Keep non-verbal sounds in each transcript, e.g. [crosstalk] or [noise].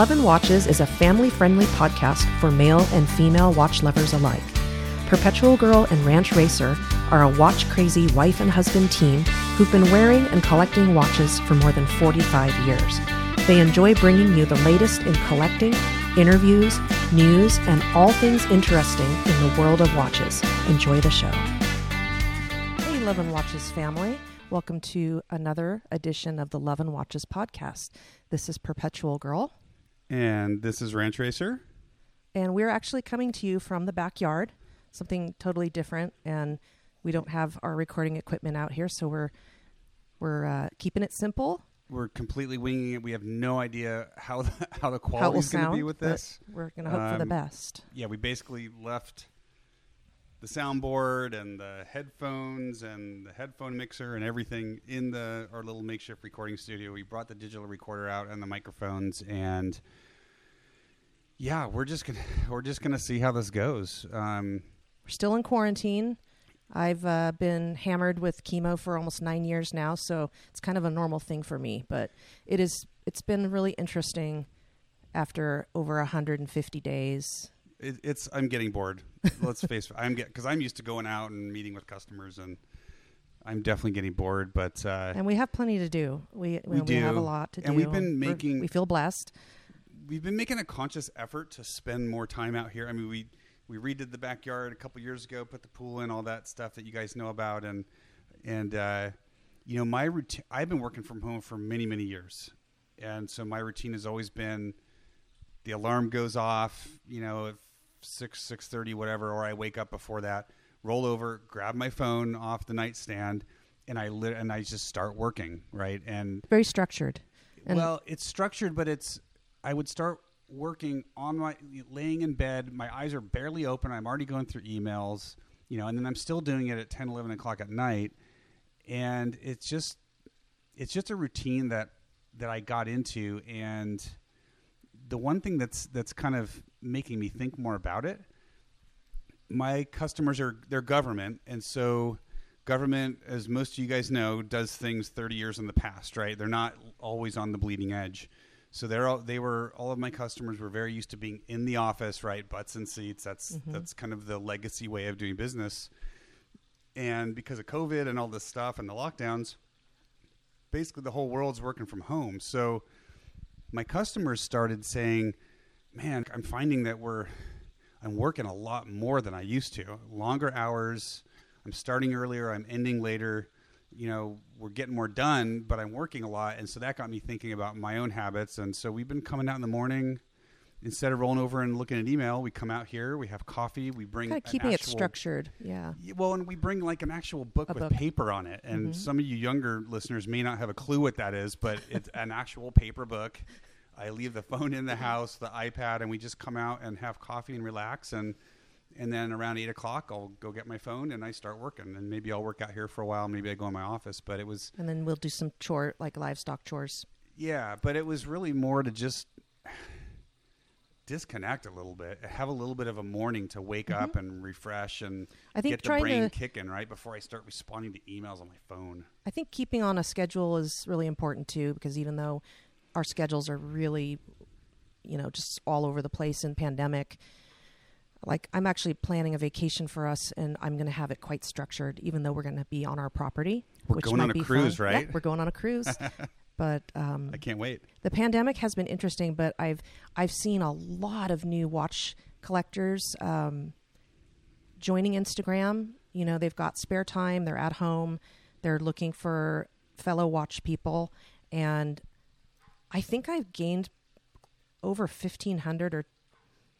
Love and Watches is a family friendly podcast for male and female watch lovers alike. Perpetual Girl and Ranch Racer are a watch crazy wife and husband team who've been wearing and collecting watches for more than 45 years. They enjoy bringing you the latest in collecting, interviews, news, and all things interesting in the world of watches. Enjoy the show. Hey, Love and Watches family. Welcome to another edition of the Love and Watches podcast. This is Perpetual Girl, And this is Ranch Racer. and we're actually coming to you from the backyard, something totally different. And we don't have our recording equipment out here, so we're we're uh, keeping it simple. We're completely winging it. We have no idea how the, [laughs] how the How it will quality is going to be with this. We're going to hope for the Um, best. Yeah, we basically left the soundboard and the headphones and the headphone mixer and everything in the our little makeshift recording studio. We brought the digital recorder out and the microphones and yeah, we're just gonna we're just gonna see how this goes. Um, We're still in quarantine. I've uh, been hammered with chemo for almost nine years now, so it's kind of a normal thing for me. But it is it's been really interesting after over 150 days. It, it's I'm getting bored. Let's face it. I'm get because I'm used to going out and meeting with customers and. I'm definitely getting bored, but uh, And we have plenty to do. We We we, have a lot to do. And we've been We're- making- we feel blessed. we've been making a conscious effort to spend more time out here. I mean, we we redid the backyard a couple years ago, put the pool in, all that stuff that you guys know about, and and uh, you know my routine. I've been working from home for many many years, and so my routine has always been the alarm goes off, you know, at six six thirty whatever, or I wake up before that, roll over, grab my phone off the nightstand, and I lit and I just start working right and Very structured. And well, it's structured, but it's. I would start working on my laying in bed. My eyes are barely open. I'm already going through emails, you know, and then I'm still doing it at 10, 11 o'clock at night, and it's just, it's just a routine that that I got into, and the one thing that's that's kind of making me think more about it. My customers are they're government, and so government, as most of you guys know, does things 30 years in the past, right? They're not always on the bleeding edge. So they're all, they were all of my customers were very used to being in the office, right? Butts and seats. That's mm-hmm. that's kind of the legacy way of doing business. And because of COVID and all this stuff and the lockdowns, basically the whole world's working from home. So my customers started saying, "Man, I'm finding that we're I'm working a lot more than I used to. Longer hours. I'm starting earlier. I'm ending later. You know, we're getting more done, but I'm working a lot, and so that got me thinking about my own habits. And so we've been coming out in the morning instead of rolling over and looking at email. We come out here. We have coffee. We bring kind of keeping it structured. Yeah. Well, and we bring like an actual book A with book. paper on it. And Mhm. some of you younger listeners may not have a clue what that is, but it's an actual paper book. I leave the phone in the house, the iPad, and we just come out and have coffee and relax. And and then around eight o'clock, I'll go get my phone and I start working. And maybe I'll work out here for a while. Maybe I go in my office. But it was And then we'll do some chore like livestock chores. yeah, but it was really more to just disconnect a little bit, have a little bit of a morning to wake up and refresh and Mm-hmm. I think get the brain to kicking right before I start responding to emails on my phone. I think keeping on a schedule is really important too, because even though our schedules are really, you know, just all over the place in pandemic, like I'm actually planning a vacation for us, and I'm going to have it quite structured, even though we're going to be on our property. We're which going might on a be cruise, fun. Yeah, right? we're going on a cruise. [laughs] but um, I can't wait. the pandemic has been interesting, but I've I've seen a lot of new watch collectors um, joining Instagram. You know, they've got spare time, they're at home, they're looking for fellow watch people, and I think I've gained over fifteen hundred or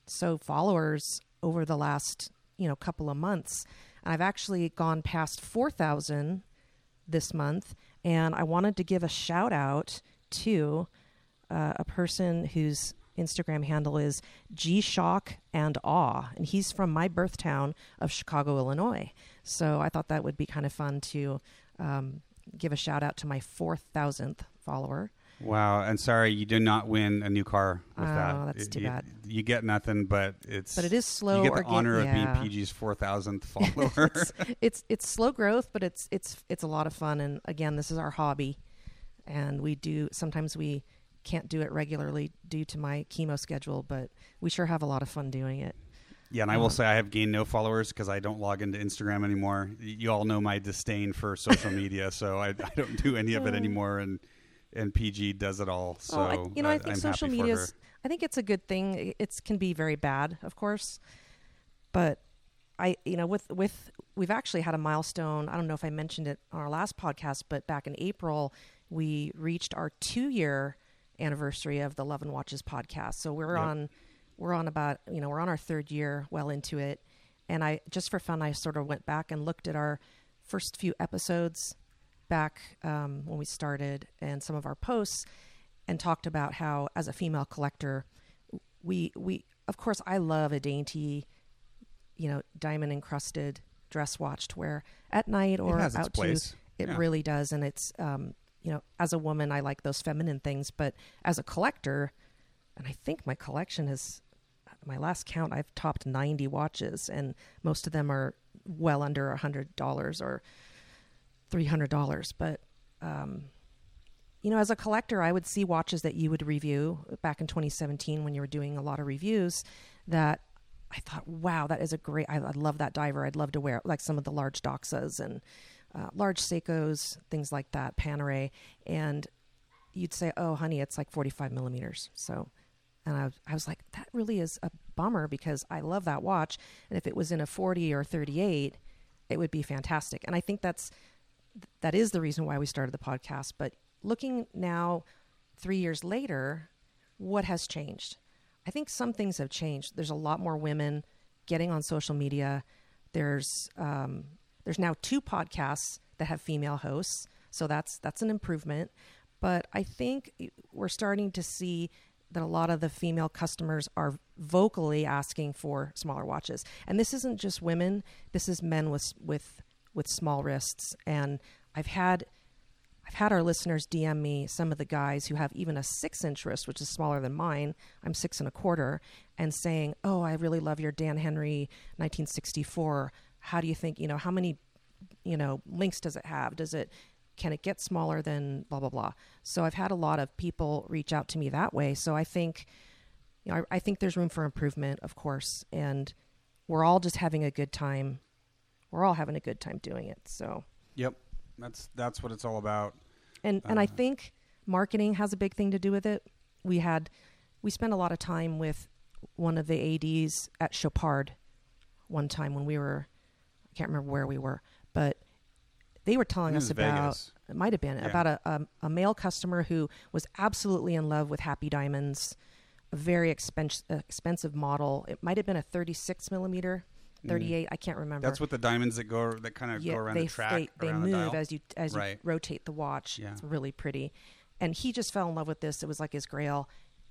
so followers over the last you know couple of months. And I've actually gone past four thousand this month, and I wanted to give a shout out to uh, a person whose Instagram handle is G Shock and Awe, and he's from my birth town of Chicago, Illinois. So I thought that would be kind of fun to um, give a shout out to my four thousandth follower. Wow, and sorry you did not win a new car with Oh, that. that's too you, bad. You get nothing, but it's But it is slow. You get the honor yeah. of being PG's four thousandth [laughs] follower. it's, it's it's slow growth, but it's it's it's a lot of fun. And again, this is our hobby, and we do sometimes we can't do it regularly due to my chemo schedule, but we sure have a lot of fun doing it. Yeah, and I will Um, say I have gained no followers because I don't log into Instagram anymore. You all know my disdain for social [laughs] media, so I, I don't do any of it anymore. And and PG does it all. Oh, so Well, I, you know, I, think I'm social media is. I think it's a good thing. It can be very bad, of course, but I, you know, with with we've actually had a milestone. I don't know if I mentioned it on our last podcast, but back in April, we reached our two year anniversary of the Love and Watches podcast. So we're Yep. on, we're on about, you know, we're on our third year, well into it. And I just for fun, I sort of went back and looked at our first few episodes back um, when we started and some of our posts and talked about how as a female collector we we of course I love a dainty you know diamond encrusted dress watch to wear at night or out place. to it Yeah. really does and it's um you know as a woman I like those feminine things but as a collector and I think my collection is my last count I've topped 90 watches and most of them are well under a hundred dollars or three hundred dollars but um you know as a collector I would see watches that you would review back in 2017 when you were doing a lot of reviews that I thought wow that is a great I, I love that diver. I'd love to wear it like some of the large Doxas and uh, large Seikos things like that Panerai and you'd say oh honey it's like 45 millimeters. So and I, I was like that really is a bummer because I love that watch and if it was in a 40 or 38 it would be fantastic. And I think that's that is the reason why we started the podcast but looking now 3 years later what has changed? I think some things have changed. There's a lot more women getting on social media. There's um, there's now two podcasts that have female hosts so that's that's an improvement. But I think we're starting to see that a lot of the female customers are vocally asking for smaller watches. And this isn't just women, this is men with with with small wrists and I've had I've had our listeners DM me some of the guys who have even a six inch wrist, which is smaller than mine. I'm six and a quarter, and saying, "Oh, I really love your Dan Henry 1964. How do you think? You know, how many, you know, links does it have? Does it can it get smaller than blah blah blah?" So I've had a lot of people reach out to me that way. So I think, you know, I, I think there's room for improvement, of course, and we're all just having a good time. We're all having a good time doing it. So. Yep, that's that's what it's all about. and and I Uh-huh. think marketing has a big thing to do with it. We had we spent a lot of time with one of the ads at Chopard one time when we were I can't remember where we were, but they were telling us about Vegas. it might have been Yeah. about a, a a male customer who was absolutely in love with Happy Diamonds, a very expensive expensive model. It might have been a 36 millimeter, 38. I can't remember. Mm. That's what the diamonds that go that kind of yeah, go around they the track they, they the move dial. as you as Right. you rotate the watch. Yeah. It's really pretty, and he just fell in love with this. It was like his grail.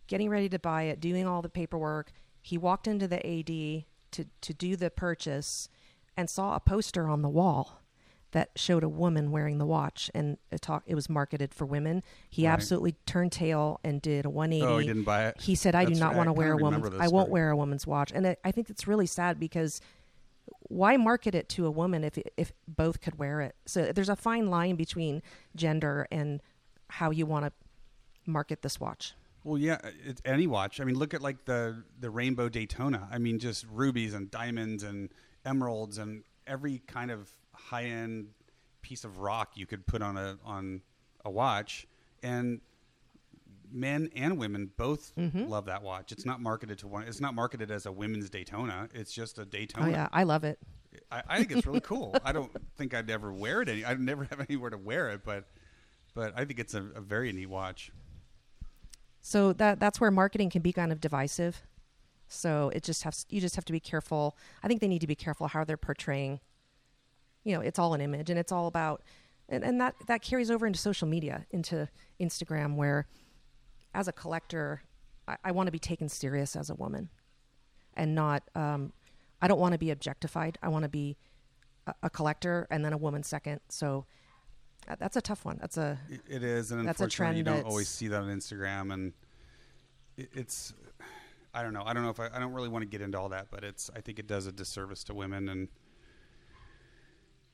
Getting ready to buy it, doing all the paperwork. He walked into the AD to to do the purchase, and saw a poster on the wall that showed a woman wearing the watch, and it talk it was marketed for women. He Right. absolutely turned tail and did a 180. Oh, he didn't buy it. He said, "I do not right. want to wear a woman's. I won't story. wear a woman's watch." And it, I think it's really sad because why market it to a woman if if both could wear it? So there's a fine line between gender and how you want to market this watch. Well, yeah, it's any watch. I mean, look at like the the rainbow Daytona. I mean, just rubies and diamonds and emeralds and every kind of high end piece of rock you could put on a on a watch, and men and women both Mm-hmm. love that watch. It's not marketed to one. It's not marketed as a women's Daytona. It's just a Daytona. Oh yeah, I love it. I, I think it's really cool. I don't [laughs] think I'd ever wear it. Any, I'd never [laughs] have anywhere to wear it, but but I think it's a, a very neat watch. So that that's where marketing can be kind of divisive. So it just has you just have to be careful. I think they need to be careful how they're portraying. You know, it's all an image, and it's all about, and, and that that carries over into social media, into Instagram, where, as a collector, I, I want to be taken serious as a woman, and not. Um, I don't want to be objectified. I want to be a, a collector, and then a woman second. So uh, that's a tough one. That's a It- is, and That's a unfortunately, you don't always see that on Instagram, and it, it's. I don't know. I don't know if I, I don't really want to get into all that, but it's. I think it does a disservice to women, and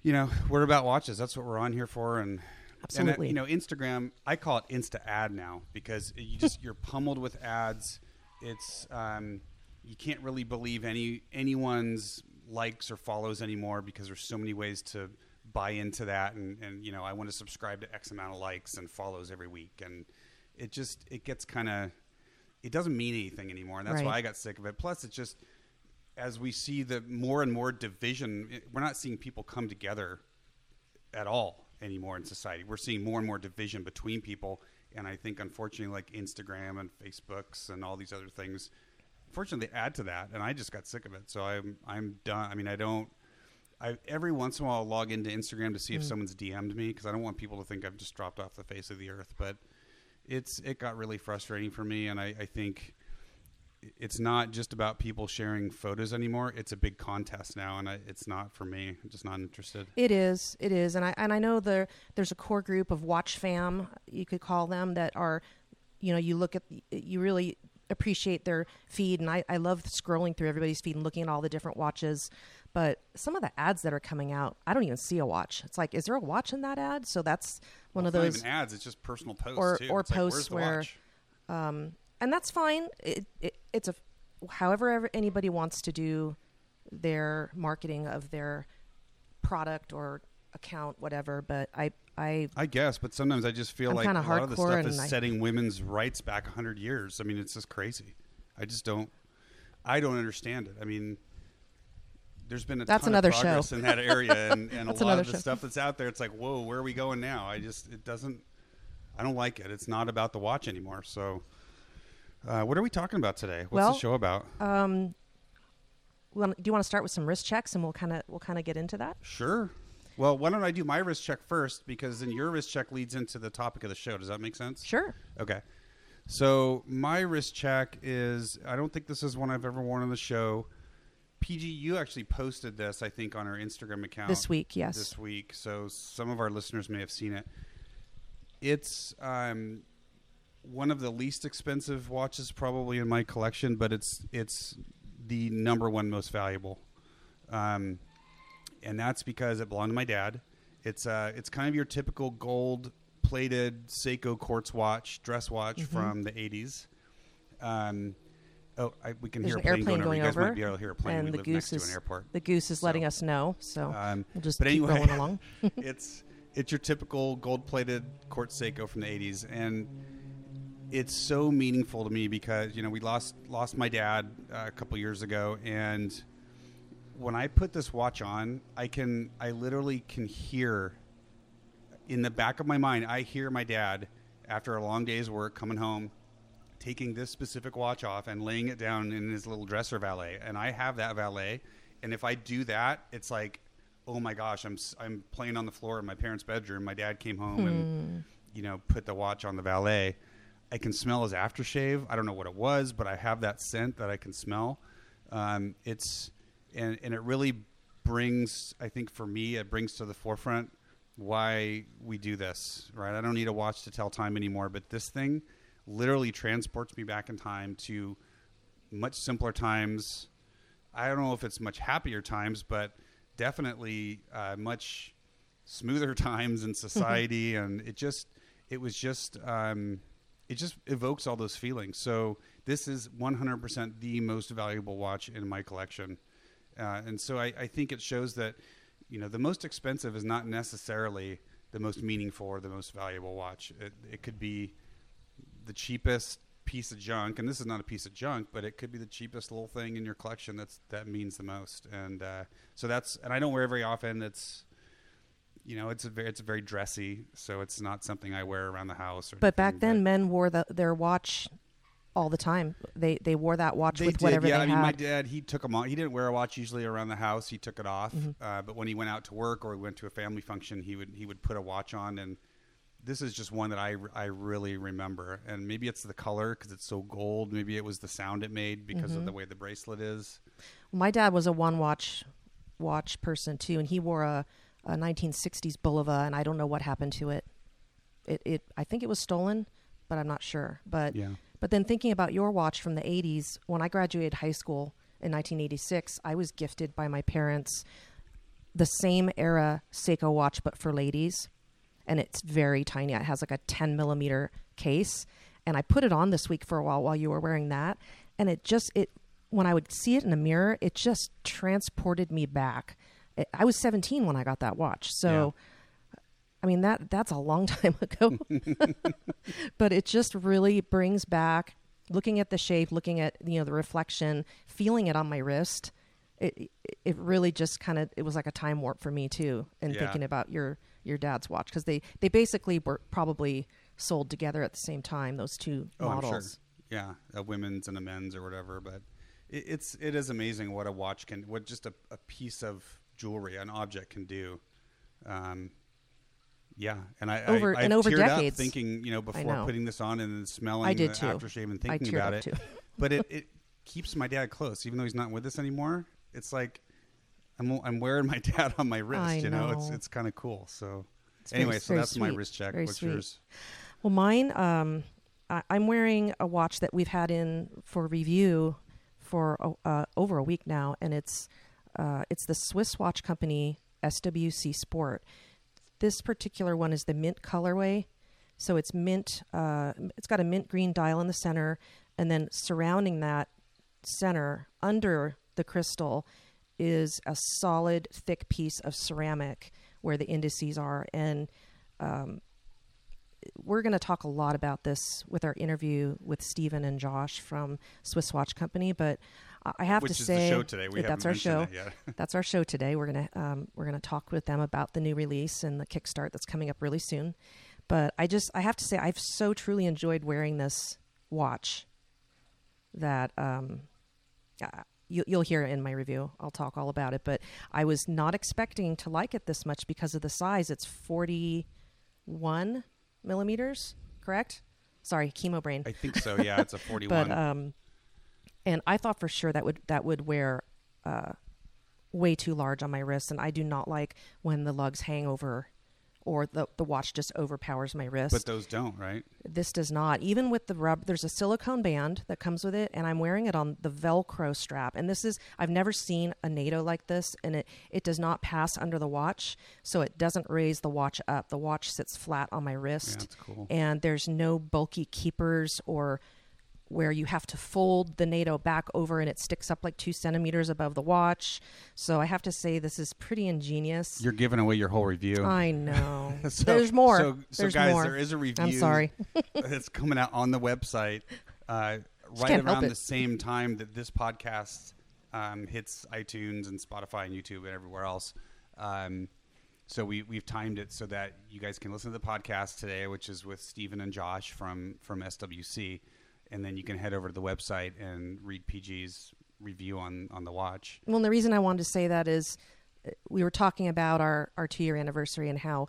you know, we're about watches. That's what we're on here for, and Absolutely. And uh, you know, Instagram, I call it Insta ad now because you just you're pummeled with ads. It's um, you can't really believe any anyone's likes or follows anymore because there's so many ways to buy into that and, and you know I want to subscribe to X amount of likes and follows every week and it just it gets kind of it doesn't mean anything anymore and that's Right. why I got sick of it. Plus, it's just as we see the more and more division, we're not seeing people come together at all anymore in society. We're seeing more and more division between people, and I think unfortunately, like Instagram and Facebooks and all these other things, unfortunately, they add to that. And I just got sick of it, so I'm I'm done. I mean, I don't. I every once in a while I'll log into Instagram to see if mm. someone's DM'd me because I don't want people to think I've just dropped off the face of the earth. But it's it got really frustrating for me, and I, I think it's not just about people sharing photos anymore. It's a big contest now, and I, it's not for me. I'm just not interested. It is. It is, and I and I know there there's a core group of watch fam you could call them that are, you know, you look at you really appreciate their feed, and I I love scrolling through everybody's feed and looking at all the different watches. But some of the ads that are coming out, I don't even see a watch. It's like, is there a watch in that ad? So that's one Well, of those. not even ads. It's just personal posts Or- too. or It's like, posts the where- watch? Um, and that's fine. It, it it's a however ever anybody wants to do their marketing of their product or account, whatever. But I I I guess, but sometimes I just feel I'm like a lot of the stuff is I- setting women's rights back hundred years. I mean, it's just crazy. I just don't. I don't understand it. I mean, there's been a That's ton another of progress show. in that area, and, and [laughs] a lot of the show. stuff that's out there. It's like, whoa, where are we going now? I just it doesn't. I don't like it. It's not about the watch anymore. So, uh, what are we talking about today? What's Well, the show about? um. Well, do you want to start with some wrist checks, and we'll kind of we'll kind of get into that? Sure. Well, why don't I do my wrist check first because then your wrist check leads into the topic of the show. Does that make sense? Sure. Okay. So my wrist check is I don't think this is one I've ever worn on the show. PG, you actually posted this, I think, on our Instagram account This week, yes. This week, so some of our listeners may have seen it. It's um, one of the least expensive watches probably in my collection, but it's it's the number one most valuable, um, and that's because it belonged to my dad. It's uh, it's kind of your typical gold plated Seiko quartz watch, dress watch Mm-hmm. from the '80s. Um, oh, I, we can There's hear a an plane airplane going over. going You guys over, might be able to hear a plane. and we the live goose next is to an airport. the goose is letting So, us know. So Um, we'll just but keep anyway, going along. [laughs] it's it's your typical gold plated quartz Seiko from the '80s, and it's so meaningful to me because you know we lost lost my dad uh, a couple years ago, and when I put this watch on, I can I literally can hear in the back of my mind, I hear my dad after a long day's work coming home, taking this specific watch off and laying it down in his little dresser valet. And I have that valet. And if I do that, it's like, oh my gosh, I'm, I'm playing on the floor in my parents' bedroom. My dad came home and, you know, put the watch on the valet. I can smell his aftershave. I don't know what it was, but I have that scent that I can smell. Um, it's, and, and it really brings, I think for me, it brings to the forefront why we do this, right? I don't need a watch to tell time anymore, but this thing literally transports me back in time to much simpler times. I don't know if it's much happier times, but definitely uh, much smoother [laughs] times in society, and it just it was just um, it just evokes all those feelings. So this is 100% the most valuable watch in my collection, uh, and so I, I think it shows that you know the most expensive is not necessarily the most meaningful or the most valuable watch. It, it could be the cheapest piece of junk, and this is not a piece of junk, but it could be the cheapest little thing in your collection that's that means the most. And uh, so that's and I don't wear it very often. It's you know it's a very it's very dressy, so it's not something I wear around the house. Or But back then, but- men wore the, their watch all the time. They they wore that watch They with did, whatever yeah. they I mean, had. my dad he took them on. He didn't wear a watch usually around the house. He took it off. Mm-hmm. Uh, but when he went out to work or went to a family function, he would he would put a watch on. And this is just one that I I really remember. And maybe it's the color because it's so gold. Maybe it was the sound it made because Mm-hmm. of the way the bracelet is. My dad was a one watch watch person too, and he wore a, a 1960s Bulova, and I don't know what happened to it. It it I think it was stolen, but I'm not sure. But Yeah. but then thinking about your watch from the 80s, when I graduated high school in 1986, I was gifted by my parents the same era Seiko watch, but for ladies. and it's very tiny. It has like a 10 millimeter case, and I put it on this week for a while while you were wearing that, and it just it when I would see it in a mirror, it just transported me back. I was 17 when I got that watch, so. I mean that that's a long [laughs] time ago. [laughs] but it just really brings back looking at the shape, looking at you know the reflection, feeling it on my wrist. It it really just kind of it was like a time warp for me too, and Yeah. thinking about your your dad's watch because they they basically were probably sold together at the same time. Those two Oh, models. sure. Yeah, a women's and a men's or whatever. But it, it's it is amazing what a watch can, what just a, a piece of jewelry, an object can do. Um, yeah, and I Over- I, and I've over decades. thinking you know before know. putting this on and then smelling I did the too. aftershave and thinking about it. [laughs] [laughs] but it, it keeps my dad close, even though he's not with us anymore. It's like I'm I'm wearing my [laughs] dad on my wrist. I you know, it's know. it's kind of cool. So It's very- anyway, so very that's my sweet. wrist check. Very What's sweet. yours? Well, mine, um, I, I'm wearing a watch that we've had in for review for uh, over a week now, and it's uh, it's the Swiss watch company SWC Sport. This particular one is the mint colorway, so it's mint. Uh, it's got a mint green dial in the center, and then surrounding that center under the crystal is a solid, thick piece of ceramic where the indices are, and um, we're going to talk a lot about this with our interview with Stephen and Josh from Swiss Watch Company. But I- have Which to say show today. We that's our show. that [laughs] that's our show today. We're gonna um, we're gonna talk with them about the new release and the kickstart that's coming up really soon. But I just I have to say I've so truly enjoyed wearing this watch that um, uh, you, you'll hear in my review. I'll talk all about it. But I was not expecting to like it this much because of the size. It's forty one millimeters, correct? Sorry, chemo brain. I think so. Yeah, it's a [laughs] 41. But um, and I thought for sure that would that would wear uh, way too large on my wrist, and I do not like when the lugs hang over, or the the watch just overpowers my wrist. but those don't, right? this does not. Even with the rub, there's a silicone band that comes with it, and I'm wearing it on the Velcro strap. And this is I've never seen a NATO like this, and it it does not pass under the watch, so it doesn't raise the watch up. The watch sits flat on my wrist that's cool. and there's no bulky keepers or where you have to fold the NATO back over and it sticks up like two centimeters above the watch. So I have to say this is pretty ingenious. You're giving away your whole review. I [laughs] know. So- there's more. So, so there's guys, more. there is a review. I'm sorry. [laughs] that's coming out on the website uh, right around the same time that this podcast um, hits iTunes and Spotify and YouTube and everywhere else. Um, so we we've timed it so that you guys can listen to the podcast today, which is with Stephen and Josh from from SWC, and then you can head over to the website and read PG's review on on the watch. Well, and the reason I wanted to say that is uh, we were talking about our, our two year anniversary and how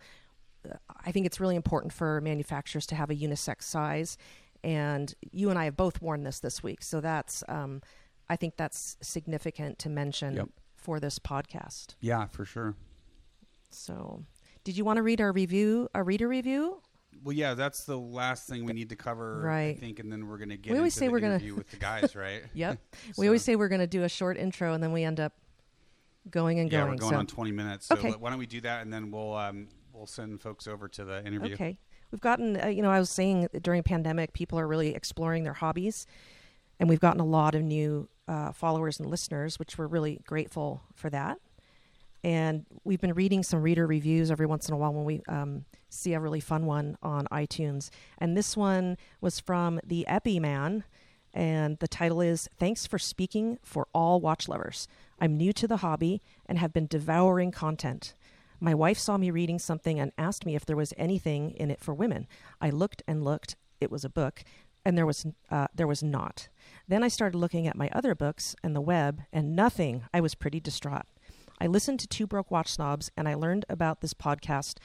uh, I think it's really important for manufacturers to have a unisex size. And you and I have both worn this this week. So that's, um, I think that's significant to mention Yep. for this podcast. Yeah, for sure. So, did you want to read our review, a reader review? Well, yeah, that's the last thing we need to cover, right. I think, and then we're going to get We always into say the we're gonna- interview with the guys, right? [laughs] Yep. So- [laughs] We always say we're going to do a short intro and then we end up going and yeah, going. we're going so, on 20 minutes. So Okay. why don't we do that, and then we'll um, we'll send folks over to the interview. Okay. We've gotten, uh, you know, I was saying during pandemic, people are really exploring their hobbies, and we've gotten a lot of new uh, followers and listeners, which we're really grateful for that. And we've been reading some reader reviews every once in a while when we um, see a really fun one on iTunes. And this one was from the Epi Man, and the title is Thanks for Speaking for All Watch Lovers. I'm new to the hobby and have been devouring content. My wife saw me reading something and asked me if there was anything in it for women. I looked and looked. It was a book, and there was uh, there was not. Then I started looking at my other books and the web, and nothing. I was pretty distraught. I listened to Two Broke Watch Snobs, and I learned about this podcast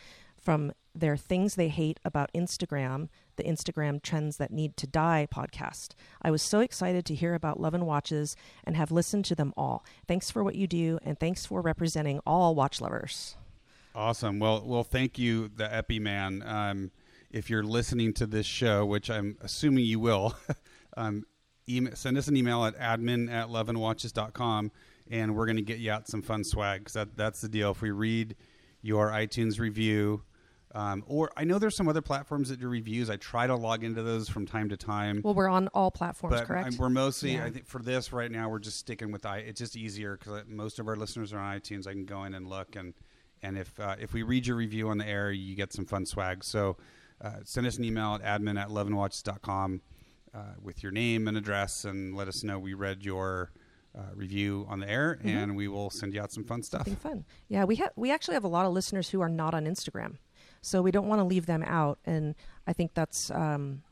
from their Things They Hate About Instagram, the Instagram Trends That Need to Die podcast. I was so excited to hear about Love and Watches and have listened to them all. Thanks for what you do, and thanks for representing all watch lovers. Awesome. Well, well, thank you, the Epi Man. Um, if you're listening to this show, which I'm assuming you will, [laughs] um, email, send us an email at admin at loveandwatches.com and we're going to get you out some fun swag. 'cause that, that's the deal. If we read your iTunes review, Um, or I know there's some other platforms that do reviews. I try to log into those from time to time. Well, we're on all platforms, but correct? I'm- we're mostly, Yeah. I think, for this right now, we're just sticking with i. It's just easier because most of our listeners are on iTunes. I can go in and look, and and if uh, if we read your review on the air, you get some fun swag. So uh, send us an email at admin at loveandwatches.com uh, with your name and address, and let us know we read your uh, review on the air, Mm-hmm. and we will send you out some fun stuff. Something fun. Yeah, we have we actually have a lot of listeners who are not on Instagram, so we don't want to leave them out. And I think that's um,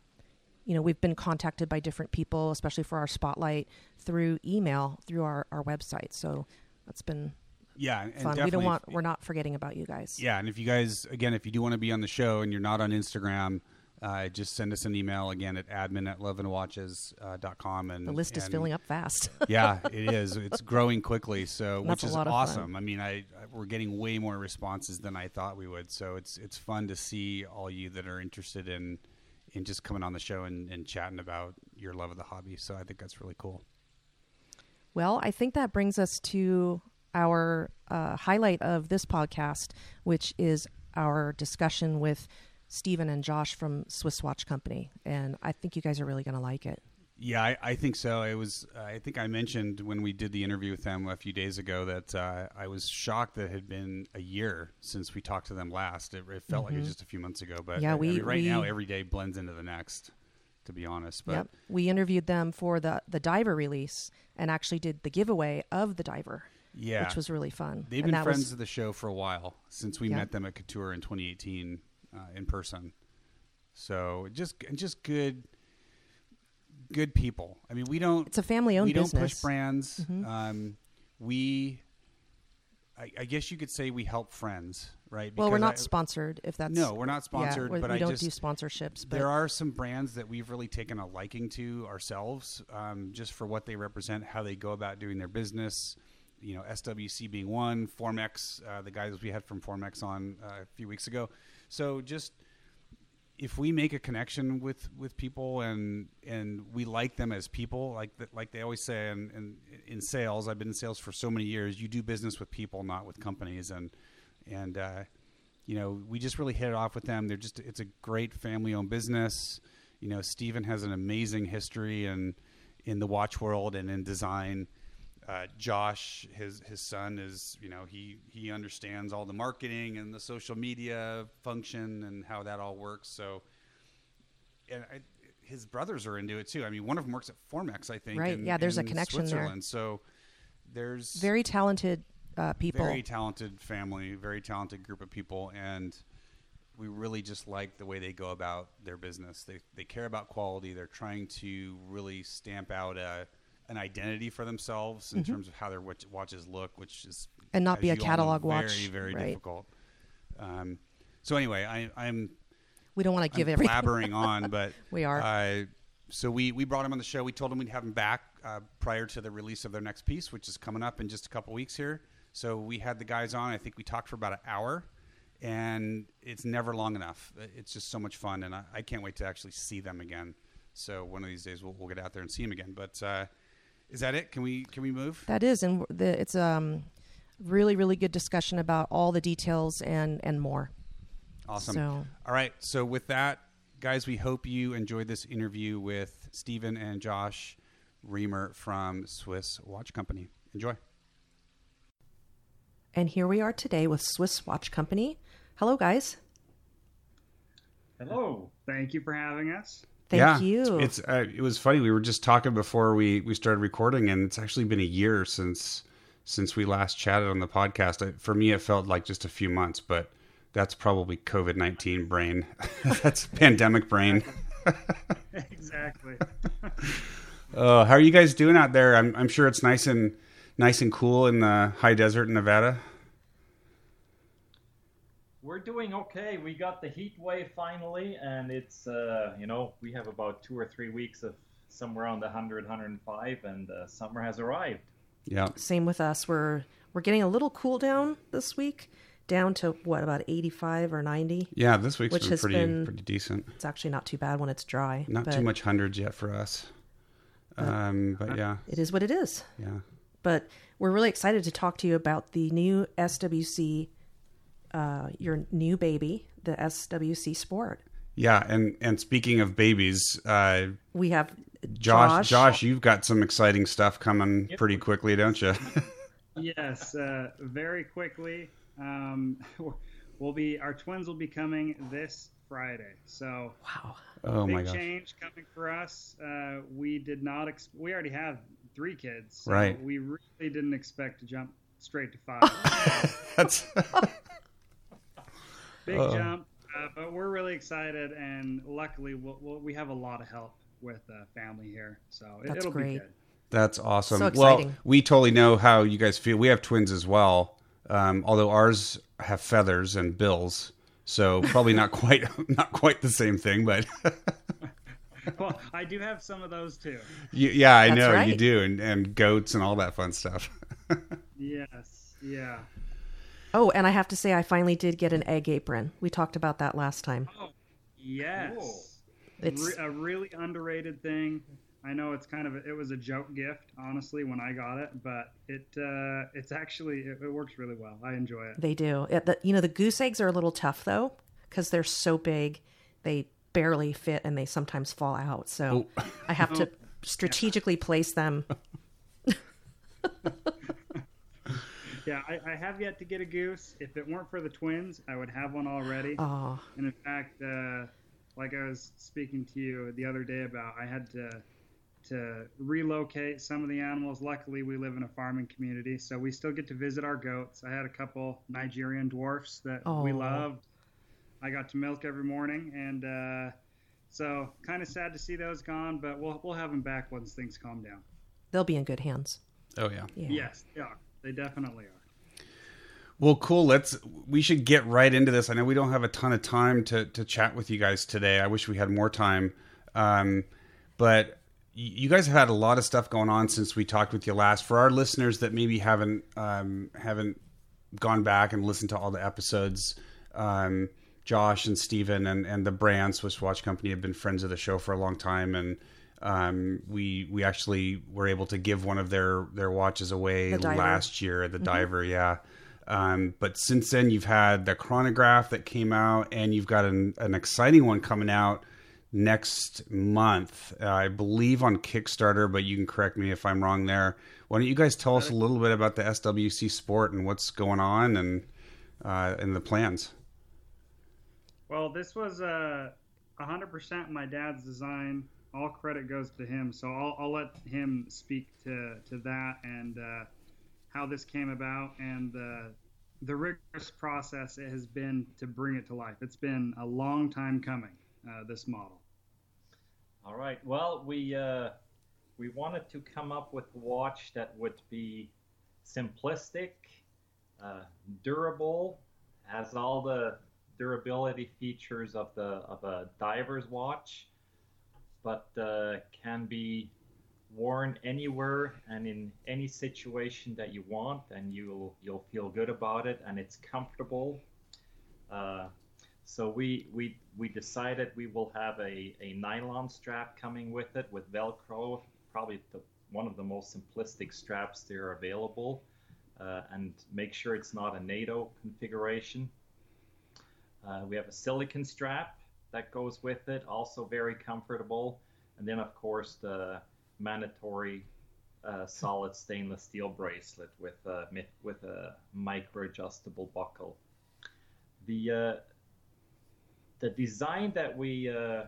you know we've been contacted by different people, especially for our spotlight through email through our our website. So that's been Yeah, and fun. We don't want we're not forgetting about you guys. Yeah, and if you guys, again, if you do want to be on the show and you're not on Instagram, uh, just send us an email again at admin at loveandwatches.com. And The list is and- filling up fast. [laughs] yeah, [laughs] it is. It's growing quickly, so which is of fun. awesome. I mean, I, I we're getting way more responses than I thought we would. So it's it's fun to see all you that are interested in in just coming on the show and, and chatting about your love of the hobby. So I think that's really cool. Well, I think that brings us to our uh, highlight of this podcast, which is our discussion with Stephen and Josh from Swiss Watch Company. And I think you guys are really going to like it. Yeah, I, I think so. It was. I think I mentioned when we did the interview with them a few days ago that uh, I was shocked that it had been a year since we talked to them last. It, it felt like it was just a few months ago, but Mm-hmm. Yeah, I- I we- mean, right now every day blends into the next. To be honest, but yep. We interviewed them for the, the diver release and actually did the giveaway of the diver, yeah, which was really fun. they've and been friends was of the show for a while since we Yeah. met them at Couture in 2018 uh, in person. So just and just good, good people. I mean, we don't it's a family owned we don't business. push brands. Mhm. Um, we, I, I guess you could say we help friends, right? well, we're not I- sponsored if that's no, we're not sponsored, yeah, but we I don't just do sponsorships. But there are some brands that we've really taken a liking to ourselves, um, just for what they represent, how they go about doing their business. You know, SWC being one, Formex, uh, the guys we had from Formex on uh, a few weeks ago. So just if we make a connection with, with people and and we like them as people, like like they always say in, in sales, I've been in sales for so many years. You do business with people, not with companies, and and uh, you know we just really hit it off with them. They're just it's a great family owned business. You know, Stephen has an amazing history in in the watch world and in design. Uh, Josh, his his son, is you know he he understands all the marketing and the social media function and how that all works. So, and I, his brothers are into it too. I mean, one of them works at Formex, I think. Right. in- Yeah, there's a connection there. So there's very talented uh, people. very talented family, very talented group of people, and we really just like the way they go about their business. They they care about quality. They're trying to really stamp out a an identity for themselves in terms of how their watch, watches look, which is Mm-hmm. And not be a all know, catalog very, watch, Very right. difficult. Um, so anyway, I, I'm we don't want to give I'm everything. blabbering [laughs] on, but We are. Uh, so we we brought him on the show. We told him we'd have him back uh, prior to the release of their next piece, which is coming up in just a couple weeks here. So we had the guys on. I think we talked for about an hour, and it's never long enough. It's just so much fun, and I, I can't wait to actually see them again. So one of these days we'll, we'll get out there and see them again. But uh, is that it? Can we can we move? That is, and the, it's um really really good discussion about all the details and and more. Awesome. So All right. So with that, guys, we hope you enjoyed this interview with Stephen and Josh Reamer from Swiss Watch Company. Enjoy. and here we are today with Swiss Watch Company. Hello, guys. Hello. Thank you for having us. Thank yeah, you. It's, it's uh, it was funny. We were just talking before we we started recording, and it's actually been a year since since we last chatted on the podcast. I, for me, it felt like just a few months, but that's probably COVID nineteen brain. [laughs] that's pandemic brain. [laughs] exactly. Uh, how are you guys doing out there? I'm I'm sure it's nice and nice and cool in the high desert in Nevada. We're doing okay. We got the heat wave finally, and it's uh, you know we have about two or three weeks of somewhere around the 100, 105, and uh, summer has arrived. Yeah. Same with us. We're we're getting a little cool down this week, down to what about eighty five or ninety. Yeah, this week's Which been has pretty been- pretty decent. It's actually not too bad when it's dry. Not but too much hundreds yet for us. Um, but yeah, It is what it is. yeah. But we're really excited to talk to you about the new SWC uh, your new baby, the SWC Sport. Yeah, and and speaking of babies, uh, We have Josh, Josh. Josh, you've got some exciting stuff coming Yep. pretty quickly, don't you? [laughs] yes, uh, very quickly. Um, [laughs] we'll be our twins will be coming this Friday. So wow. oh big my gosh! change coming for us. Uh, we did not. Ex- we already have three kids. So Right. We really didn't expect to jump straight to five. [laughs] That's big Uh-oh. jump. Uh, but we're really excited, and luckily we'll, we'll, we have a lot of help with uh, family here, so it, That's it'll great. be good. that's awesome. So well, we totally know how you guys feel. We have twins as well, um, although ours have feathers and bills, so probably not [laughs] quite not quite the same thing. But [laughs] well, I do have some of those too. you, yeah, I That's know you do, and, and goats and all that fun stuff. [laughs] Yes, yeah. Oh, and I have to say, I finally did get an egg apron. We talked about that last time. Oh, yes. Cool. It's Re- a really underrated thing. I know it's kind of a, it was a joke gift, honestly, when I got it, but it uh, it's actually it, it works really well. I enjoy it. they do. It, the, you know, the goose eggs are a little tough though because they're so big, they barely fit and they sometimes fall out. So I have to [laughs] strategically place them. Yeah, I, I have yet to get a goose. If it weren't for the twins, I would have one already. Oh, And in fact, uh, like I was speaking to you the other day about, I had to to relocate some of the animals. Luckily, we live in a farming community, so we still get to visit our goats. I had a couple Nigerian dwarfs that we Oh. loved. I got to milk every morning, and uh, so kind of sad to see those gone. But we'll we'll have them back once things calm down. they'll be in good hands. Oh yeah. Yeah. Yes, they are. They definitely are. Well, cool. Let's. We should get right into this. I know we don't have a ton of time to to chat with you guys today. I wish we had more time, um, but you guys have had a lot of stuff going on since we talked with you last. For our listeners that maybe haven't um, haven't gone back and listened to all the episodes, um, Josh and Stephen and and the brand Swiss Watch Company have been friends of the show for a long time, and um, we we actually were able to give one of their their watches away last year. at The diver, yeah. Um, but since then, you've had the chronograph that came out, and you've got an, an exciting one coming out next month, uh, I believe on Kickstarter. But you can correct me if I'm wrong there. Why don't you guys tell us a little bit about the SWC Sport and what's going on and uh, and the plans? Well, this was uh, 100% my dad's design. All credit goes to him. So I'll, I'll let him speak to, to that and uh, how this came about and uh, the rigorous process it has been to bring it to life. It's been a long time coming, uh, this model. All right. Well, we uh, we wanted to come up with a watch that would be simplistic, uh, durable, has all the durability features of the of a diver's watch, but uh, can be worn anywhere and in any situation that you want, and you'll you'll feel good about it, and it's comfortable. Uh, so we we we decided we will have a, a nylon strap coming with it with Velcro, probably the, one of the most simplistic straps there available, uh, and make sure it's not a NATO configuration. Uh, we have a silicon strap that goes with it, also very comfortable, and then of course the mandatory uh, solid stainless steel bracelet with a with a micro adjustable buckle. The uh, the design that we uh,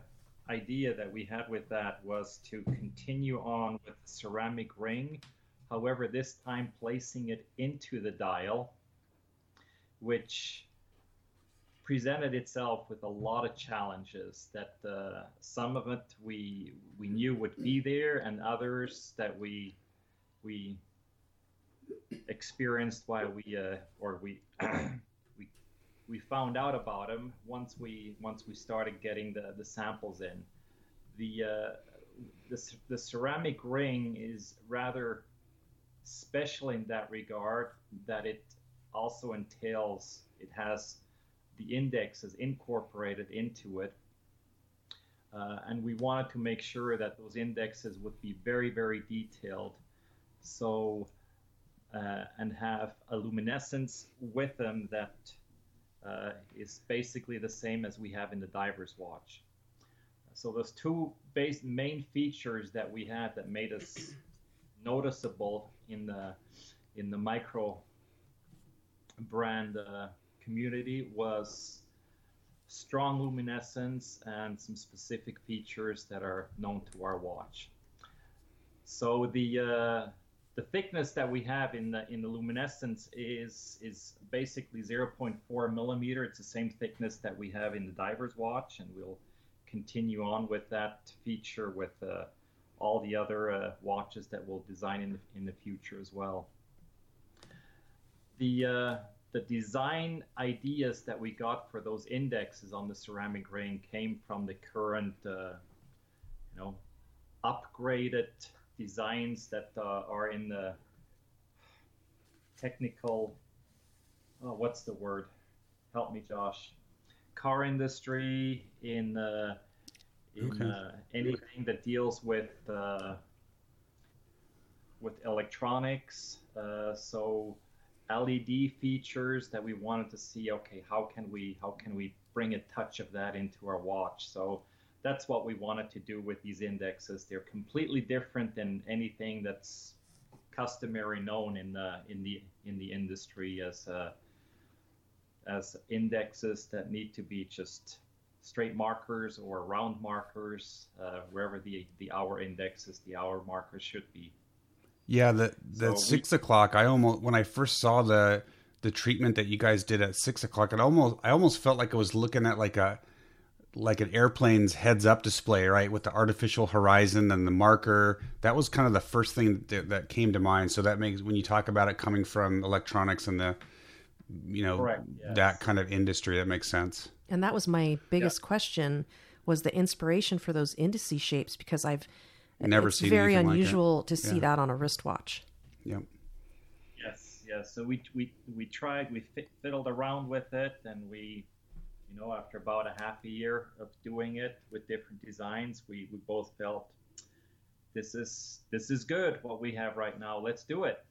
idea that we had with that was to continue on with the ceramic ring however this time placing it into the dial which presented itself with a lot of challenges that uh, some of it we we knew would be there and others that we we experienced while we uh, or we [clears throat] we we found out about them once we once we started getting the, the samples in. The, uh, the the ceramic ring is rather special in that regard that it also entails it has the indexes incorporated into it. Uh, and we wanted to make sure that those indexes would be very, very detailed. So, uh, and have a luminescence with them that uh, is basically the same as we have in the diver's watch. So those two base main features that we had that made us noticeable in the in the micro brand uh, community was strong luminescence and some specific features that are known to our watch. So the uh, the thickness that we have in the in the luminescence is is basically 0.4 millimeter. It's the same thickness that we have in the diver's watch, and we'll continue on with that feature with uh, all the other uh, watches that we'll design in the, in the future as well. The uh, the design ideas that we got for those indexes on the ceramic ring came from the current, uh, you know, upgraded designs that uh, are in the technical. Oh, what's the word? Help me, Josh. Car industry in uh, in Okay. uh, anything that deals with uh, with electronics. Uh, so LED features that we wanted to see. Okay, how can we how can we bring a touch of that into our watch? So that's what we wanted to do with these indexes. They're completely different than anything that's customary known in the in the in the industry as uh, as indexes that need to be just straight markers or round markers uh, wherever the the hour indexes the hour markers should be Yeah, the the So we- six o'clock. I almost when I first saw the the treatment that you guys did at six o'clock, it almost I almost felt like I was looking at like a like an airplane's heads up display, right, with the artificial horizon and the marker. That was kind of the first thing that, that came to mind. So that makes when you talk about it coming from electronics and the you know Correct, yes. that kind of industry, that makes sense. And that was my biggest question was the inspiration for those indice shapes because I've Never it's seen very anything like it. unusual to see Yeah. that on a wristwatch. Yep. yes yes so we we we tried we fiddled around with it and we you know after about a half a year of doing it with different designs we we both felt this is this is good what we have right now let's do it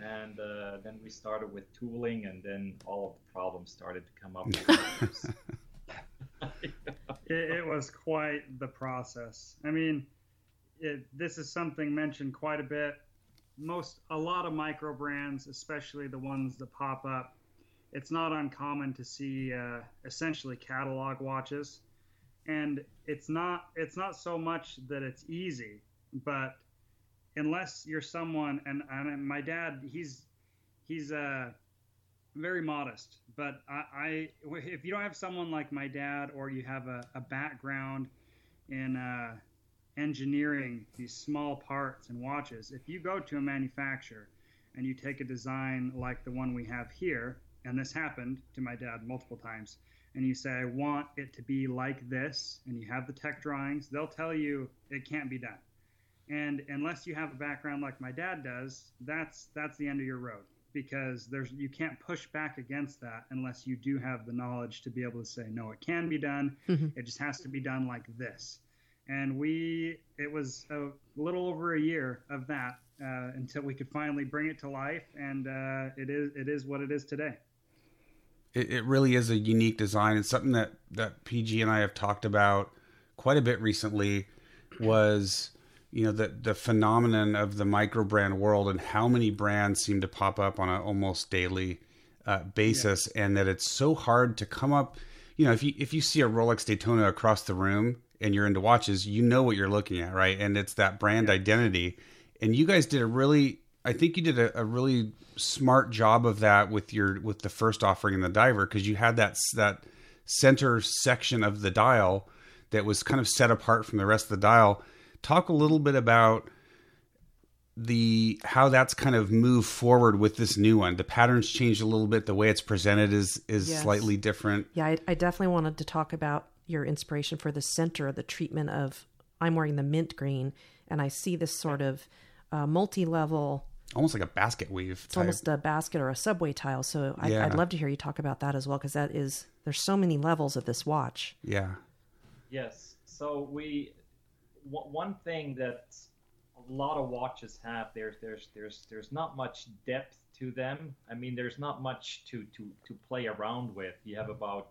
and uh, then we started with tooling and then all of the problems started to come up [laughs] [laughs] It, it was quite the process. I mean, it, this is something mentioned quite a bit. Most, a lot of micro brands, especially the ones that pop up, it's not uncommon to see uh, essentially catalog watches, and it's not it's not so much that it's easy, but unless you're someone and, and my dad, he's he's uh very modest. But I, I, if you don't have someone like my dad, or you have a, a background in uh, engineering these small parts and watches, if you go to a manufacturer and you take a design like the one we have here, and this happened to my dad multiple times, and you say, I want it to be like this, and you have the tech drawings, they'll tell you it can't be done. And unless you have a background like my dad does, that's that's the end of your road because there's you can't push back against that unless you do have the knowledge to be able to say no it can be done. Mm-hmm. It just has to be done like this and we it was a little over a year of that uh, until we could finally bring it to life and uh, it is it is what it is today it, it really is a unique design. It's something that that PG and I have talked about quite a bit recently. Was you know the the phenomenon of the micro brand world and how many brands seem to pop up on an almost daily uh, basis, and that it's so hard to come up. You know, if you if you see a Rolex Daytona across the room and you're into watches, you know what you're looking at, right? And it's that brand identity. And you guys did a really I think you did a, a really smart job of that with your with the first offering in the diver because you had that that center section of the dial that was kind of set apart from the rest of the dial. Talk a little bit about the how that's kind of moved forward with this new one. The patterns changed a little bit. The way it's presented is is Yes. slightly different. Yeah, I, I definitely wanted to talk about your inspiration for the center, of the treatment of. I'm wearing the mint green, and I see this sort of uh, multi-level. Almost like a basket weave. It's type. almost a basket or a subway tile. So I, Yeah. I'd love to hear you talk about that as well, because that is there's so many levels of this watch. yeah. Yes. So we w- one thing that a lot of watches have there's there's there's there's not much depth to them. I mean, there's not much to, to, to play around with. You have about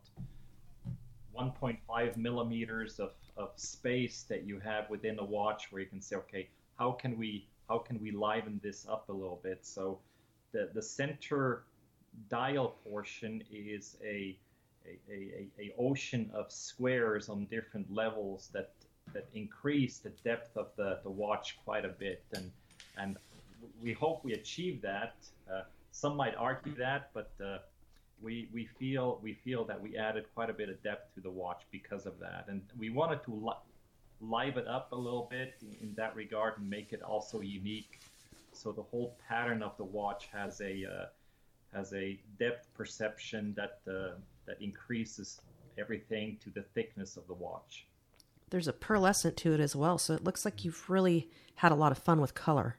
1.5 millimeters of, of space that you have within a watch where you can say, okay, how can we how can we liven this up a little bit? So the the center dial portion is a a, a, a ocean of squares on different levels that that increase the depth of the, the watch quite a bit and and we hope we achieve that. Uh, some might argue that, but uh, we we feel we feel that we added quite a bit of depth to the watch because of that, and we wanted to li- live it up a little bit in, in, that regard and make it also unique. So the whole pattern of the watch has a uh, has a depth perception that uh, that increases everything to the thickness of the watch. There's a pearlescent to it as well, so it looks like you've really had a lot of fun with color.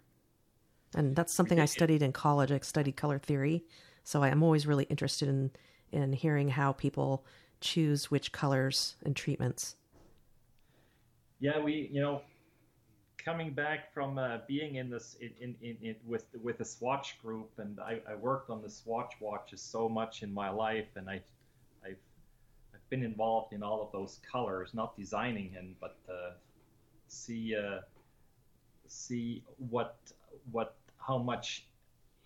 And that's something I studied in college. I studied color theory. So I'm always really interested in, in hearing how people choose which colors and treatments. Yeah, we, you know, coming back from uh, being in this in, in, in, in, with with the Swatch group, and I, I, worked on the Swatch watches so much in my life, and I I've I've been involved in all of those colors, not designing them, but uh, see uh, see what what how much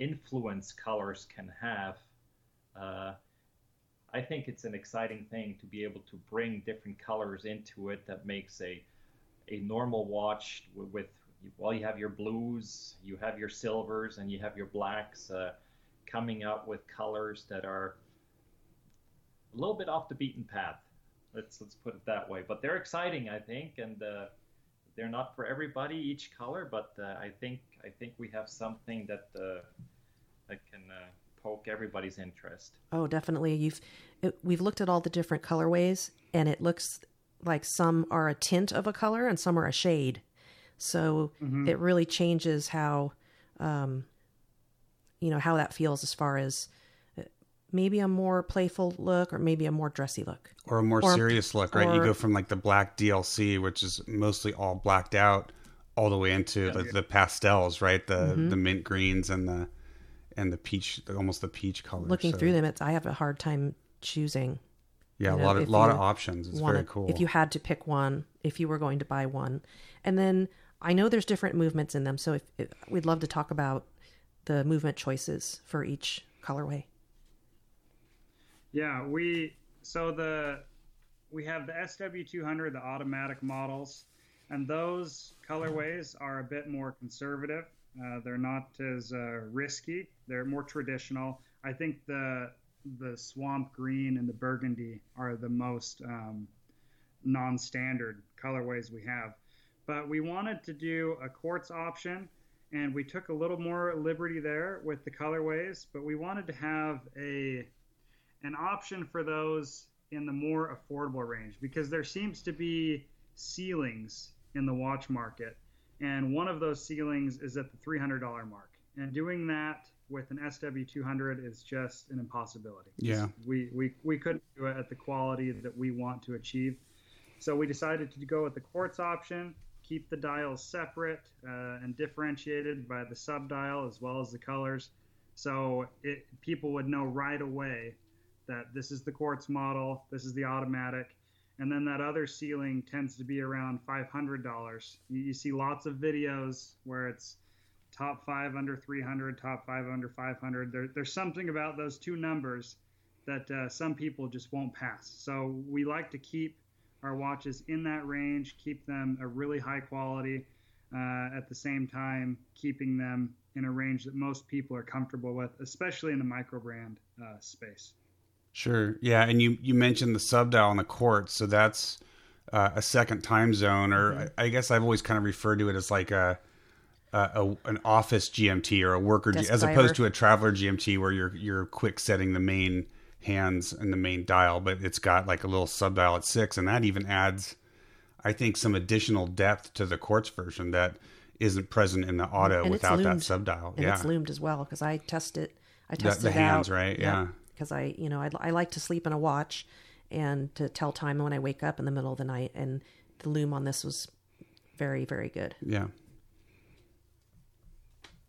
influence colors can have. Uh, I think it's an exciting thing to be able to bring different colors into it that makes a a normal watch with, with well you have your blues, you have your silvers, and you have your blacks uh, coming up with colors that are a little bit off the beaten path. Let's let's put it that way. But they're exciting, I think, and uh, they're not for everybody each color. But uh, I think I think we have something that uh, that can uh, poke everybody's interest. Oh, definitely. You've it, we've looked at all the different colorways, and it looks like some are a tint of a color and some are a shade. So mm-hmm. it really changes how, um, you know, how that feels as far as uh, maybe a more playful look or maybe a more dressy look or a more or, serious look right or, you go from like the black dlc which is mostly all blacked out all the way into yeah, the, the, pastels, right? The mm-hmm. the mint greens and the and the peach, almost the peach color. Looking so. through them, it's I have a hard time choosing. Yeah, you know, a lot of lot of options. It's wanted, very cool. If you had to pick one, if you were going to buy one, and then I know there's different movements in them, so if, if we'd love to talk about the movement choices for each colorway. Yeah, we so the we have the SW200, the automatic models and those colorways are a bit more conservative. Uh, they're not as uh, risky. They're more traditional. I think the the swamp green and the burgundy are the most um, non-standard colorways we have. But we wanted to do a quartz option, and we took a little more liberty there with the colorways. But we wanted to have a an option for those in the more affordable range because there seems to be ceilings in the watch market. And one of those ceilings is at the $300 mark. And doing that with an SW200 is just an impossibility. Yeah. We, we, we couldn't do it at the quality that we want to achieve. So we decided to go with the quartz option, keep the dials separate uh, and differentiated by the sub dial as well as the colors. So it, people would know right away that this is the quartz model, this is the automatic, and then that other ceiling tends to be around $500. You, you see lots of videos where it's top five under 300, top five under 500. There, there's something about those two numbers that uh, some people just won't pass. So we like to keep our watches in that range, keep them a really high quality, uh, at the same time keeping them in a range that most people are comfortable with, especially in the micro brand uh, space. Sure. Yeah, and you you mentioned the sub dial on the quartz, so that's uh, a second time zone, or mm-hmm. I, I, guess I've always kind of referred to it as like a, a, a an office GMT or a worker, G, as opposed to a traveler GMT where you're you're quick setting the main hands and the main dial, but it's got like a little sub dial at six, and that even adds, I think, some additional depth to the quartz version that isn't present in the auto and without that sub dial. And yeah. it's loomed as well because I tested. It I tested the, the hands, out. right? yeah. Yeah because I, you know, I, I like to sleep in a watch and to tell time when I wake up in the middle of the night. And the loom on this was very, very good. Yeah.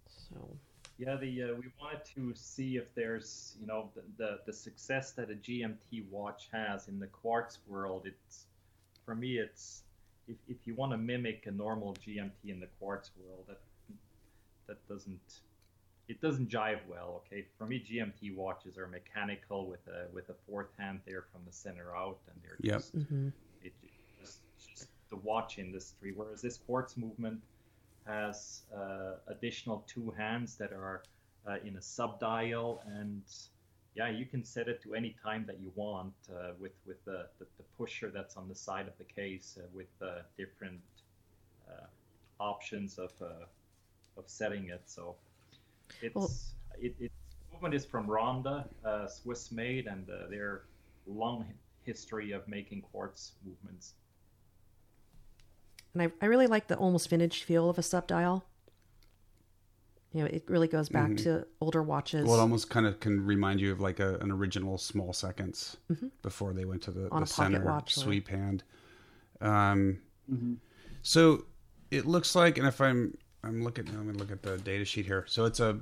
So. Yeah, the uh, we wanted to see if there's you know the, the, the success that a GMT watch has in the quartz world. It's for me, it's if, if you want to mimic a normal GMT in the quartz world, that that doesn't it doesn't jive well. Okay, for me, GMT watches are mechanical with a with a fourth hand there from the center out, and they're Yep. just, Mm-hmm. it, just, just the watch industry. Whereas this quartz movement has uh, additional two hands that are uh, in a sub dial, and yeah, you can set it to any time that you want uh, with with the, the, the pusher that's on the side of the case uh, with uh, different uh, options of uh, of setting it. So it's Well- it, it movement is from Ronda, uh, Swiss made, and uh, their long history of making quartz movements. And I, I really like the almost vintage feel of a subdial. You know, it really goes back Mhm. to older watches. Well, it almost kind of can remind you of like a, an original small seconds before they went to the, Mm-hmm. On the a center watch or- sweep hand. Um, Mm-hmm. so it looks like, and if I'm I'm looking, I'm gonna look at the data sheet here. So it's a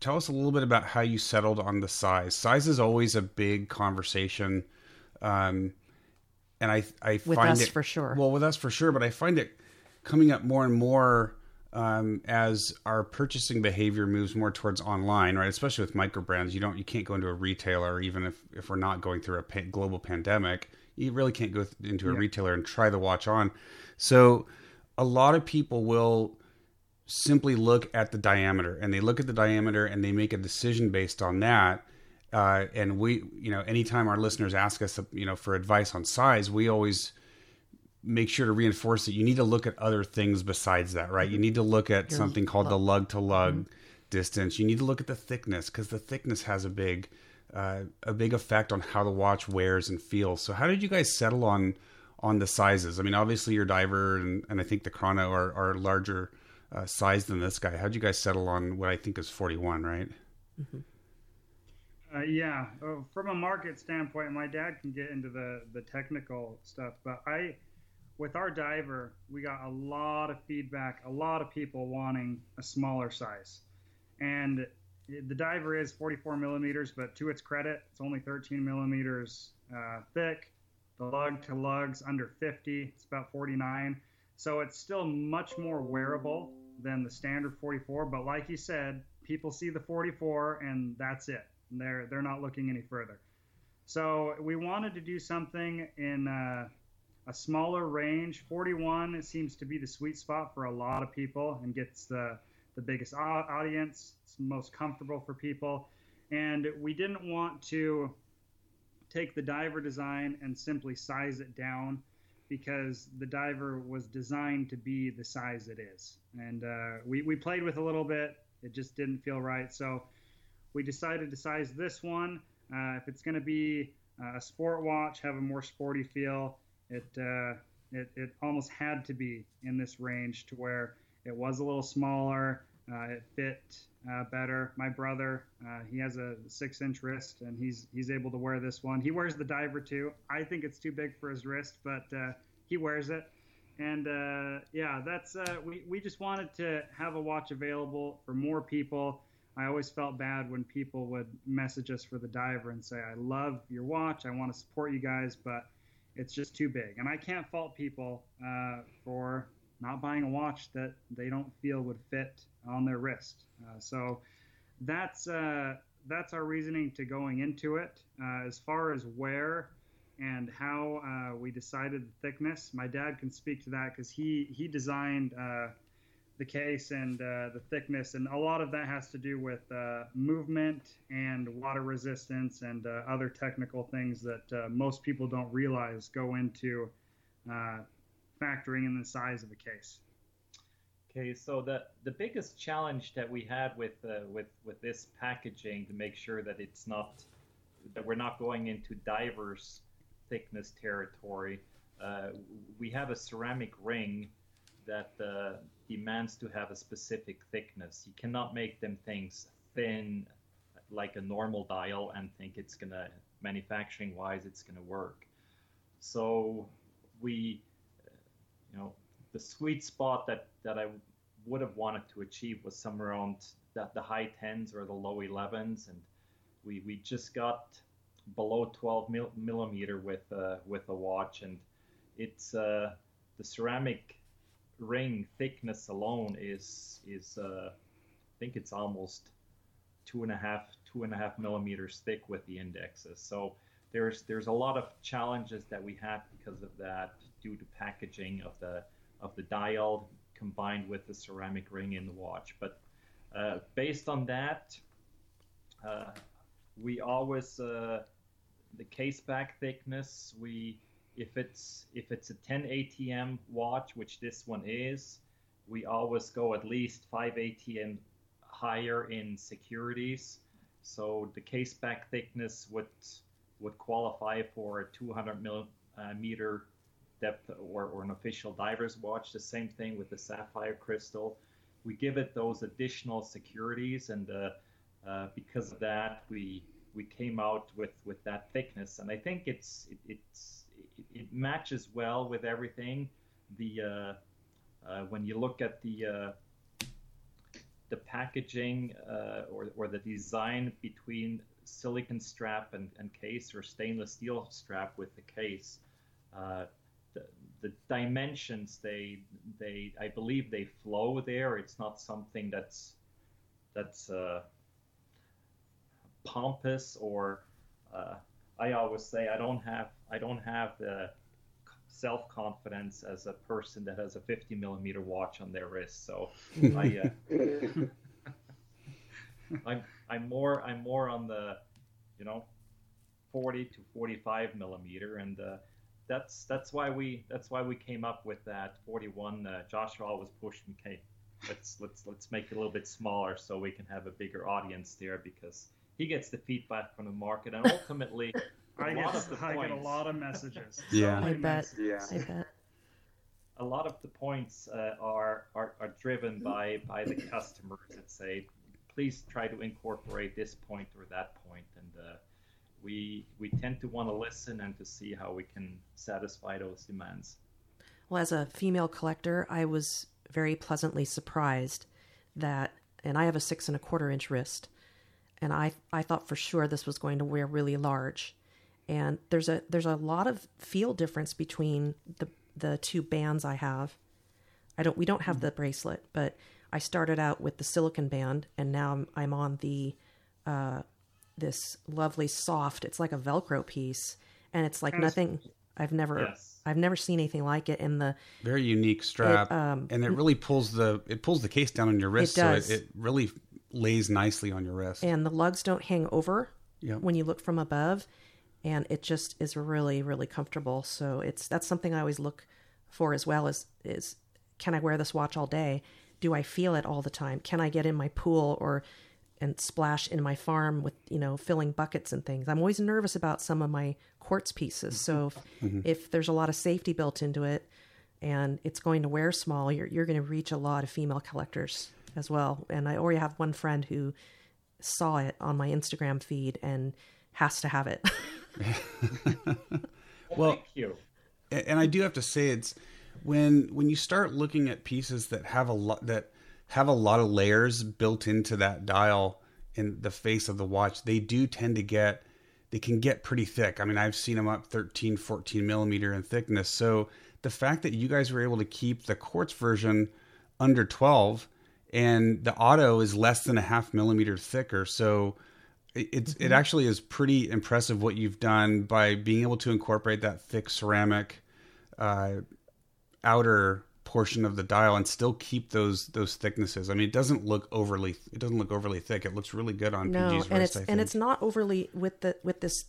tell us a little bit about how you settled on the size. Size is always a big conversation, um, and I I With find us it for sure. Well, with us for sure, but I find it coming up more and more um, as our purchasing behavior moves more towards online, right? Especially with micro brands, you don't you can't go into a retailer even if if we're not going through a pa- global pandemic. You really can't go th- into a Yeah. retailer and try the watch on. So a lot of people will simply look at the diameter and they look at the diameter and they make a decision based on that. Uh, and we, you know, anytime our listeners ask us, you know, for advice on size, we always make sure to reinforce that you need to look at other things besides that, right? You need to look at Your something called the lug to lug Mm-hmm. distance. You need to look at the thickness because the thickness has a big, uh, a big effect on how the watch wears and feels. So, how did you guys settle on on the sizes? I mean, obviously your diver and, and I think the chrono are, are larger uh, size than this guy. How'd you guys settle on what I think is forty one, right? Uh, yeah, uh, from a market standpoint, my dad can get into the the technical stuff, but I, with our diver, we got a lot of feedback, a lot of people wanting a smaller size, and the diver is 44 millimeters, but to its credit, it's only 13 millimeters uh, thick. The lug to lugs under 50, it's about 49, so it's still much more wearable than the standard 44. But like you said, people see the 44 and that's it. They're they're not looking any further. So we wanted to do something in uh, a smaller range. 41 it seems to be the sweet spot for a lot of people and gets the the biggest audience. It's most comfortable for people, and we didn't want to take the diver design and simply size it down because the diver was designed to be the size it is. And uh, we, we played with a little bit. It just didn't feel right. So we decided to size this one. Uh, if it's going to be uh, a sport watch, have a more sporty feel, it, uh, it, it almost had to be in this range to where it was a little smaller. Uh, it fit uh, better. My brother, uh, he has a six inch wrist and he's he's able to wear this one. He wears the diver too. I think it's too big for his wrist, but he wears it. And uh, yeah, that's uh, we we just wanted to have a watch available for more people. I always felt bad when people would message us for the diver and say, "I love your watch. I want to support you guys, but it's just too big." And I can't fault people uh, for not buying a watch that they don't feel would fit on their wrist. Uh, so that's uh, that's our reasoning to going into it. Uh, as far as where and how uh, we decided the thickness, my dad can speak to that because he he designed uh, the case and uh, the thickness, and a lot of that has to do with movement and water resistance and other technical things that most people don't realize go into factoring in the size of a case. Okay, so the the biggest challenge that we had with uh, with with this packaging to make sure that it's not that we're not going into diverse thickness territory. Uh, we have a ceramic ring that uh, demands to have a specific thickness. You cannot make them things thin like a normal dial and think it's gonna manufacturing wise it's gonna work. So we, you know, the sweet spot that that I would have wanted to achieve was somewhere around the, the high 10s or the low 11s, and we we just got below 12 mil, millimeter with uh, with a watch, and it's uh, the ceramic ring thickness alone is is uh, I think it's almost two and a half two and a half millimeters thick with the indexes. So there's there's a lot of challenges that we had because of that due to packaging of the of the dial combined with the ceramic ring in the watch. But uh, based on that, uh, we always uh, the case back thickness. We if it's if it's a 10 ATM watch, which this one is, we always go at least five ATM higher in securities. So the case back thickness would would qualify for a 200 millimeter depth or, or an official diver's watch. The same thing with the sapphire crystal. We give it those additional securities, and uh, uh, because of that, we we came out with, with that thickness, and I think it's it, it's it, it matches well with everything. The uh, uh when you look at the uh, the packaging uh, or, or the design between silicon strap and, and case or stainless steel strap with the case. Uh, the, dimensions they they I believe they flow there. It's not something that's that's uh, pompous or uh, I always say I don't have I don't have the self confidence as a person that has a 50 millimeter watch on their wrist. So I, uh, [laughs] I'm I'm more I'm more on the you know 40 to 45 millimeter, and uh, that's that's why we that's why we came up with that 41. Uh, Joshua always pushed me, okay, let's let's let's make it a little bit smaller so we can have a bigger audience there because he gets the feedback from the market, and ultimately. [laughs] I get, I get a lot of messages. [laughs] yeah, I bet. Yeah, I bet. A lot of the points uh, are, are are driven by by the customers that say, please try to incorporate this point or that point, and uh, we we tend to want to listen and to see how we can satisfy those demands. Well, as a female collector, I was very pleasantly surprised that, and I have a six and a quarter inch wrist, and I I thought for sure this was going to wear really large and there's a there's a lot of feel difference between the the two bands I have. I don't we don't have the bracelet, but I started out with the silicon band, and now I'm, I'm on the uh, this lovely soft. It's like a Velcro piece, and it's like nothing I've never yes. I've never seen anything like it. In the very unique strap, it, um, and it really pulls the it pulls the case down on your wrist, it so it, it really lays nicely on your wrist. And the lugs don't hang over yep. when you look from above and it just is really really comfortable so it's that's something i always look for as well as is can i wear this watch all day do i feel it all the time can i get in my pool or and splash in my farm with you know filling buckets and things i'm always nervous about some of my quartz pieces so if, mm-hmm. if there's a lot of safety built into it and it's going to wear small you're, you're going to reach a lot of female collectors as well and i already have one friend who saw it on my instagram feed and has to have it [laughs] well, thank you. And I do have to say, it's when when you start looking at pieces that have a lot that have a lot of layers built into that dial in the face of the watch, they do tend to get they can get pretty thick. I mean, I've seen them up 13, 14 millimeter in thickness. So the fact that you guys were able to keep the quartz version under 12 and the auto is less than a half millimeter thicker. So it's mm-hmm. it actually is pretty impressive what you've done by being able to incorporate that thick ceramic uh, outer portion of the dial and still keep those those thicknesses. I mean, it doesn't look overly it doesn't look overly thick. It looks really good on no, PG's and wrist. It's, and it's not overly with the with this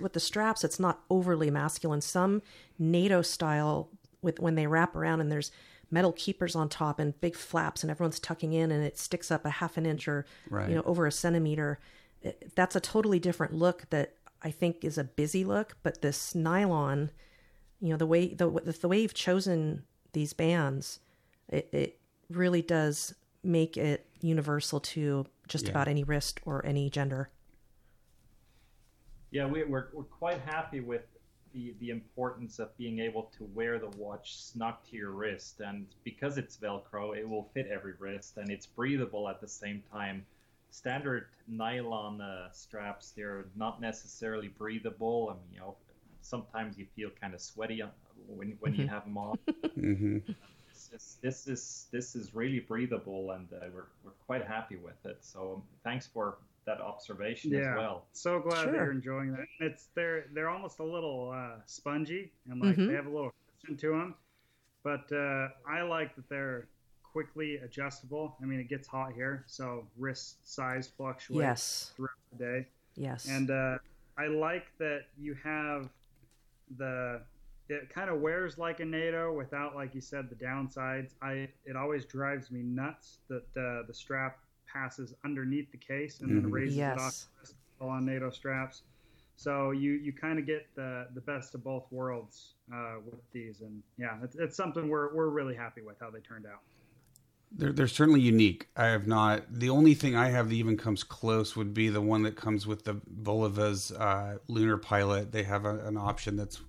with the straps. It's not overly masculine. Some NATO style with when they wrap around and there's metal keepers on top and big flaps and everyone's tucking in and it sticks up a half an inch or right. you know over a centimeter that's a totally different look that I think is a busy look, but this nylon, you know, the way the the way you've chosen these bands, it, it really does make it universal to just yeah. about any wrist or any gender. Yeah, we, are we're, we're quite happy with the, the importance of being able to wear the watch snug to your wrist. And because it's Velcro, it will fit every wrist and it's breathable at the same time. Standard nylon uh, straps, they're not necessarily breathable. I mean, you know, sometimes you feel kind of sweaty when, when you have them on. Mm-hmm. This, this is this is really breathable, and uh, we're we're quite happy with it. So thanks for that observation Yeah. as well. So glad Sure. you're enjoying that. It's they're they're almost a little uh, spongy and like Mhm. they have a little cushion to them. But uh, I like that they're quickly adjustable. I mean, it gets hot here, so wrist size fluctuates Yes. throughout the day. Yes. And uh, I like that you have the. It kind of wears like a NATO without, like you said, the downsides. I it always drives me nuts that uh, the strap passes underneath the case and Mhm. then raises it off all on NATO straps. So you you kind of get the the best of both worlds uh, with these, and yeah, it's, it's something we're we're really happy with how they turned out. They're, they're certainly unique. I have not. The only thing I have that even comes close would be the one that comes with the Bulova's uh, Lunar Pilot. They have a, an option that's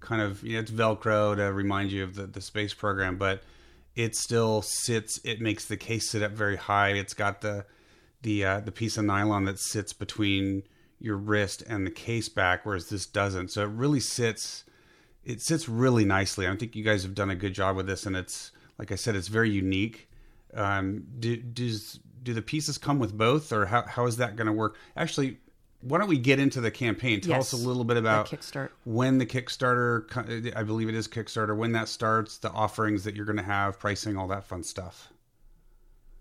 kind of you know, it's Velcro to remind you of the, the space program, but it still sits. It makes the case sit up very high. It's got the the uh, the piece of nylon that sits between your wrist and the case back, whereas this doesn't. So it really sits. It sits really nicely. I think you guys have done a good job with this, and it's like I said, it's very unique. Um, do does do the pieces come with both, or how how is that going to work? Actually, why don't we get into the campaign? Tell Yes. us a little bit That about kickstart. when the Kickstarter, I believe it is Kickstarter, when that starts, the offerings that you're going to have, pricing, all that fun stuff.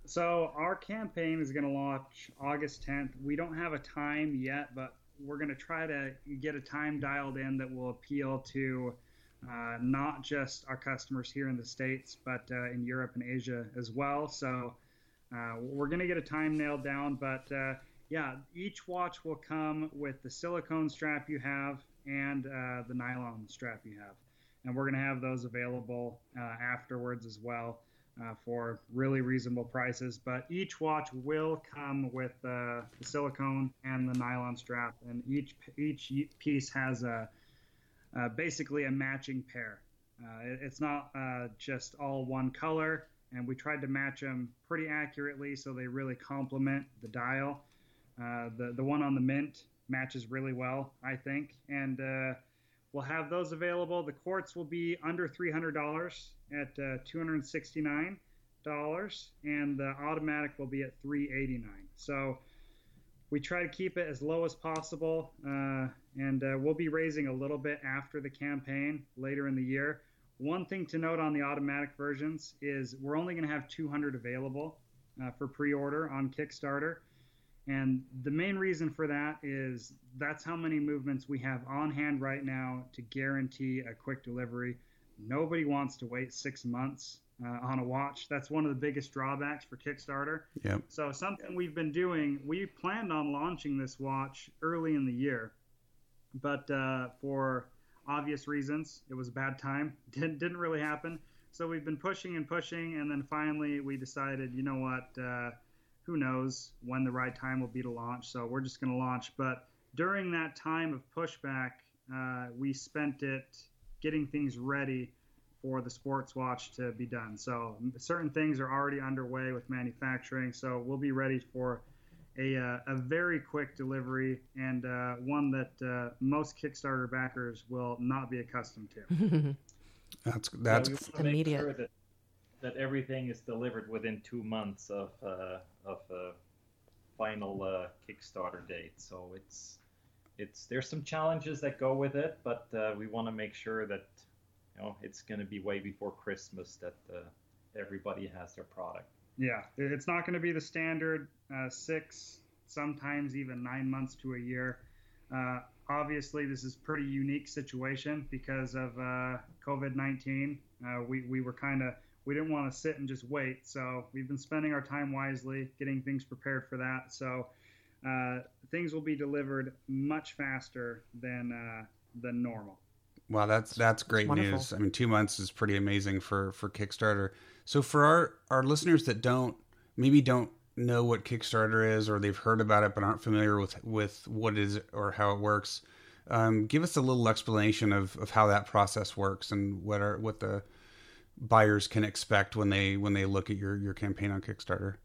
So our campaign is going to launch August 10th. We don't have a time yet, but we're going to try to get a time dialed in that will appeal to uh, not just our customers here in the states, but uh, in Europe and Asia as well. So uh, we're going to get a time nailed down, but uh, yeah, each watch will come with the silicone strap you have and uh, the nylon strap you have, and we're going to have those available uh, afterwards as well for really reasonable prices. But each watch will come with the silicone and the nylon strap, and each each piece has a uh, basically a matching pair. Uh, it- it's not uh, just all one color, and we tried to match them pretty accurately so they really complement the dial. Uh, the the one on the mint matches really well, I think, and uh, we'll have those available. The quartz will be under three hundred dollars at uh, two hundred sixty nine dollars, and the automatic will be at three eighty nine. So we try to keep it as low as possible, uh, and uh, we'll be raising a little bit after the campaign later in the year. One thing to note on the automatic versions is we're only going to have 200 available uh, for pre-order on Kickstarter. And the main reason for that is that's how many movements we have on hand right now to guarantee a quick delivery. Nobody wants to wait six months uh, on a watch. That's one of the biggest drawbacks for Kickstarter. Yep. So something we've been doing, we planned on launching this watch early in the year, but uh, for obvious reasons, it was a bad time. [laughs] Didn't didn't really happen. So we've been pushing and pushing, and then finally we decided, you know what? Uh, who knows when the right time will be to launch? So we're just going to launch. But during that time of pushback, uh, we spent it getting things ready for the sports watch to be done. So certain things are already underway with manufacturing. So we'll be ready for a, uh, a very quick delivery and uh, one that uh, most Kickstarter backers will not be accustomed to. [laughs] That's So that's we want make immediate. sure that, that everything is delivered within two months of uh, of uh, final uh, Kickstarter date. So it's it's there's some challenges that go with it, but uh, we want to make sure that know it's going to be way before Christmas that uh, everybody has their product. Yeah, it's not going to be the standard uh, six, sometimes even nine months to a year. Uh, obviously, this is pretty unique situation because of uh, COVID nineteen. Uh, we we were kind of we didn't want to sit and just wait, so we've been spending our time wisely, getting things prepared for that. So uh, things will be delivered much faster than than normal. Wow, that's that's great Wonderful. news. I mean, two months is pretty amazing for for Kickstarter. So for our our listeners that don't maybe don't know what Kickstarter is or they've heard about it but aren't familiar with with what it is or how it works, Um, give us a little explanation of, of how that process works and what are what the buyers can expect when they when they look at your your campaign on Kickstarter.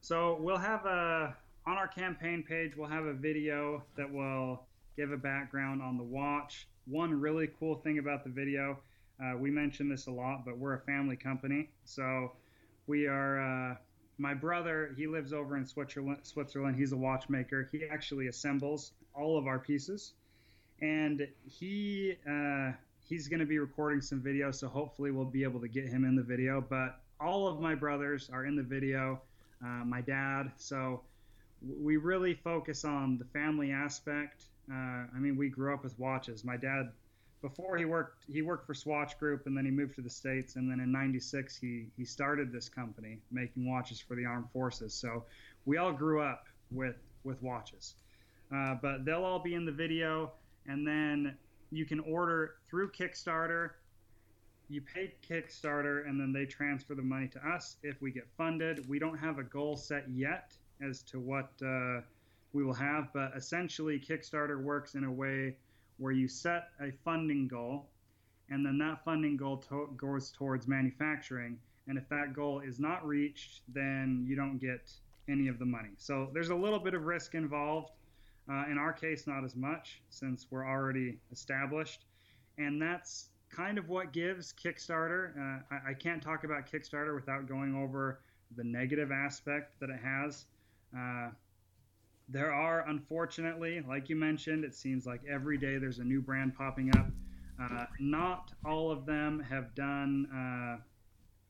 So we'll have a on our campaign page. We'll have a video that will give a background on the watch. One really cool thing about the video, uh, we mention this a lot, but we're a family company, so we are. Uh, my brother, he lives over in Switzerland. Switzerland. He's a watchmaker. He actually assembles all of our pieces, and he uh, he's going to be recording some video. So hopefully we'll be able to get him in the video. But all of my brothers are in the video. Uh, my dad. So we really focus on the family aspect. Uh, I mean, we grew up with watches. My dad before he worked he worked for Swatch Group and then he moved to the states and then in 96 he he started this company making watches for the armed forces. So we all grew up with with watches. Uh, but they'll all be in the video and then you can order through Kickstarter. You pay Kickstarter and then they transfer the money to us if we get funded. We don't have a goal set yet as to what uh, we will have but essentially Kickstarter works in a way where you set a funding goal and then that funding goal to- goes towards manufacturing. And if that goal is not reached, then you don't get any of the money. So there's a little bit of risk involved. Uh, in our case, not as much since we're already established. And that's kind of what gives Kickstarter. Uh, I, I, can't talk about Kickstarter without going over the negative aspect that it has. Uh, there are, unfortunately, like you mentioned, it seems like every day there's a new brand popping up. Uh, not all of them have done uh,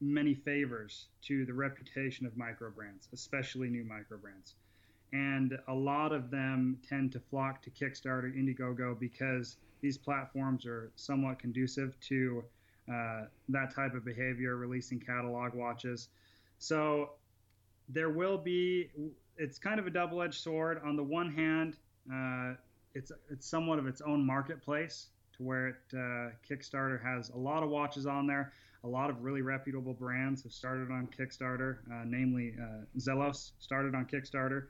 many favors to the reputation of micro brands, especially new micro brands. And a lot of them tend to flock to Kickstarter, Indiegogo, because these platforms are somewhat conducive to uh, that type of behavior, releasing catalog watches. So there will be it's kind of a double-edged sword. On the one hand, uh, it's it's somewhat of its own marketplace to where it uh, Kickstarter has a lot of watches on there. A lot of really reputable brands have started on Kickstarter, uh, namely uh, Zelos started on Kickstarter.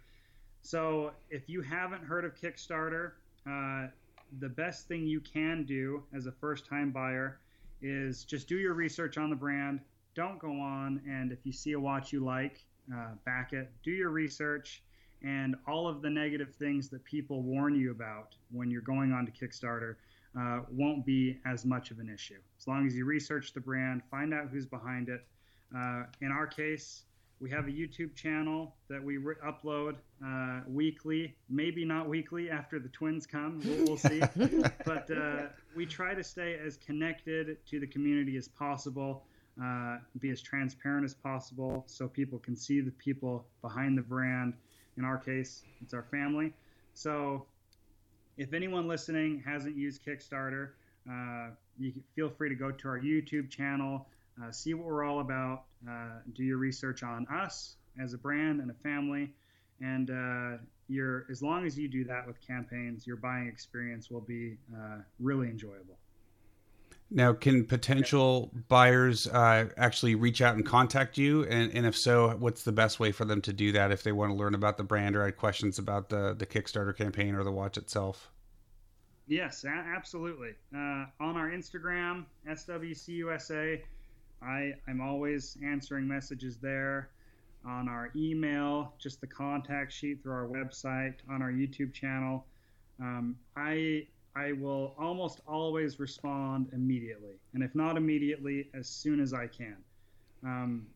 So if you haven't heard of Kickstarter, uh, the best thing you can do as a first-time buyer is just do your research on the brand. Don't go on and if you see a watch you like, uh, back it, do your research, and all of the negative things that people warn you about when you're going on to Kickstarter uh, won't be as much of an issue. As long as you research the brand, find out who's behind it. Uh, in our case, we have a YouTube channel that we re- upload uh, weekly, maybe not weekly after the twins come. We'll, we'll see. [laughs] but uh, we try to stay as connected to the community as possible uh, be as transparent as possible so people can see the people behind the brand. In our case, it's our family. So if anyone listening hasn't used Kickstarter, uh, you feel free to go to our YouTube channel, uh, see what we're all about, uh, do your research on us as a brand and a family, and uh, your as long as you do that with campaigns, your buying experience will be uh, really enjoyable. Now, can potential buyers uh, actually reach out and contact you? And, and, if so, what's the best way for them to do that if they want to learn about the brand or had questions about the, the Kickstarter campaign or the watch itself? Yes, absolutely. Uh, on our Instagram, SWCUSA, I, I'm always answering messages there. On our email, just the contact sheet through our website, on our YouTube channel. Um, I I will almost always respond immediately. And if not immediately, as soon as I can. Um,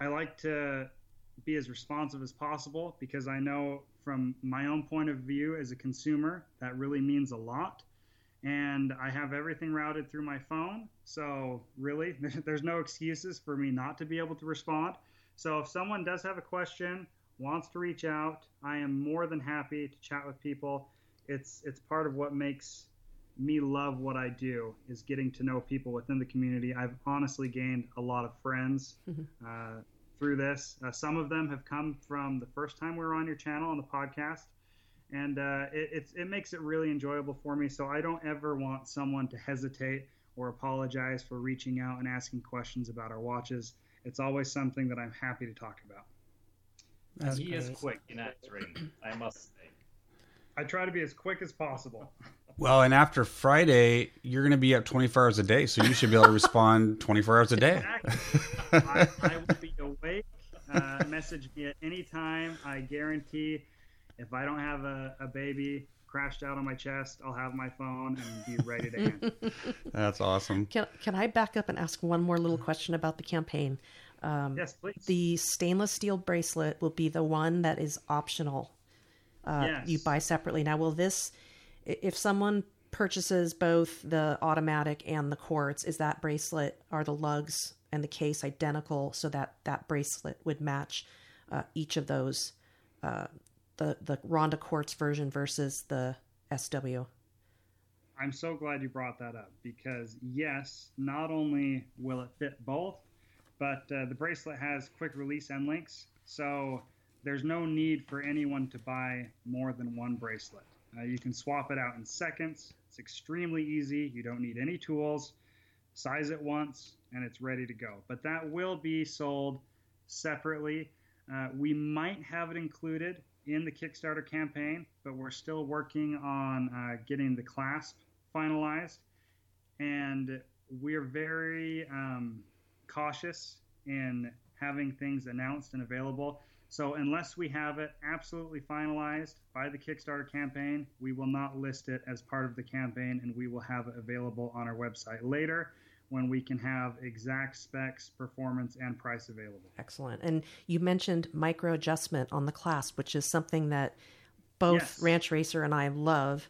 I like to be as responsive as possible because I know from my own point of view as a consumer, that really means a lot. And I have everything routed through my phone. So, really, [laughs] there's no excuses for me not to be able to respond. So, if someone does have a question, wants to reach out, I am more than happy to chat with people it's it's part of what makes me love what I do is getting to know people within the community. I've honestly gained a lot of friends mm-hmm. uh, through this. Uh, some of them have come from the first time we were on your channel on the podcast, and uh, it, it makes it really enjoyable for me. So I don't ever want someone to hesitate or apologize for reaching out and asking questions about our watches. It's always something that I'm happy to talk about. That's he great. is quick in answering, I must I try to be as quick as possible. Well, and after Friday, you're going to be up 24 hours a day, so you should be able to respond [laughs] 24 hours a day. Exactly. [laughs] I, I will be awake. Uh, message me at any time. I guarantee if I don't have a, a baby crashed out on my chest, I'll have my phone and be ready to answer. [laughs] That's awesome. Can, can I back up and ask one more little question about the campaign? Um, yes, please. The stainless steel bracelet will be the one that is optional. Uh, Yes. You buy separately. Now, will this, if someone purchases both the automatic and the quartz, is that bracelet, are the lugs and the case identical so that that bracelet would match uh, each of those, uh, the, the Ronda quartz version versus the SW? I'm so glad you brought that up because yes, not only will it fit both, but uh, the bracelet has quick release end links, so there's no need for anyone to buy more than one bracelet. Uh, you can swap it out in seconds. It's extremely easy. You don't need any tools. Size it once, and it's ready to go. But that will be sold separately. Uh, we might have it included in the Kickstarter campaign, but we're still working on uh, getting the clasp finalized. And we're very um, cautious in having things announced and available. So, unless we have it absolutely finalized by the Kickstarter campaign, we will not list it as part of the campaign and we will have it available on our website later when we can have exact specs, performance, and price available. Excellent. And you mentioned micro adjustment on the clasp, which is something that both Yes. Ranch Racer and I love.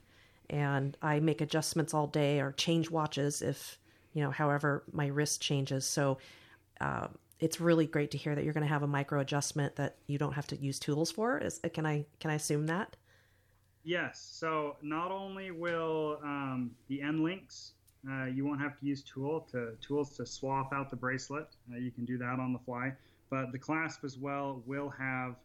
And I make adjustments all day or change watches if, you know, however my wrist changes. So uh, it's really great to hear that you're going to have a micro adjustment that you don't have to use tools for. Is, can I can I assume that? Yes. So not only will um, the end links, uh, you won't have to use tool to tools to swap out the bracelet. Uh, you can do that on the fly. But the clasp as well will have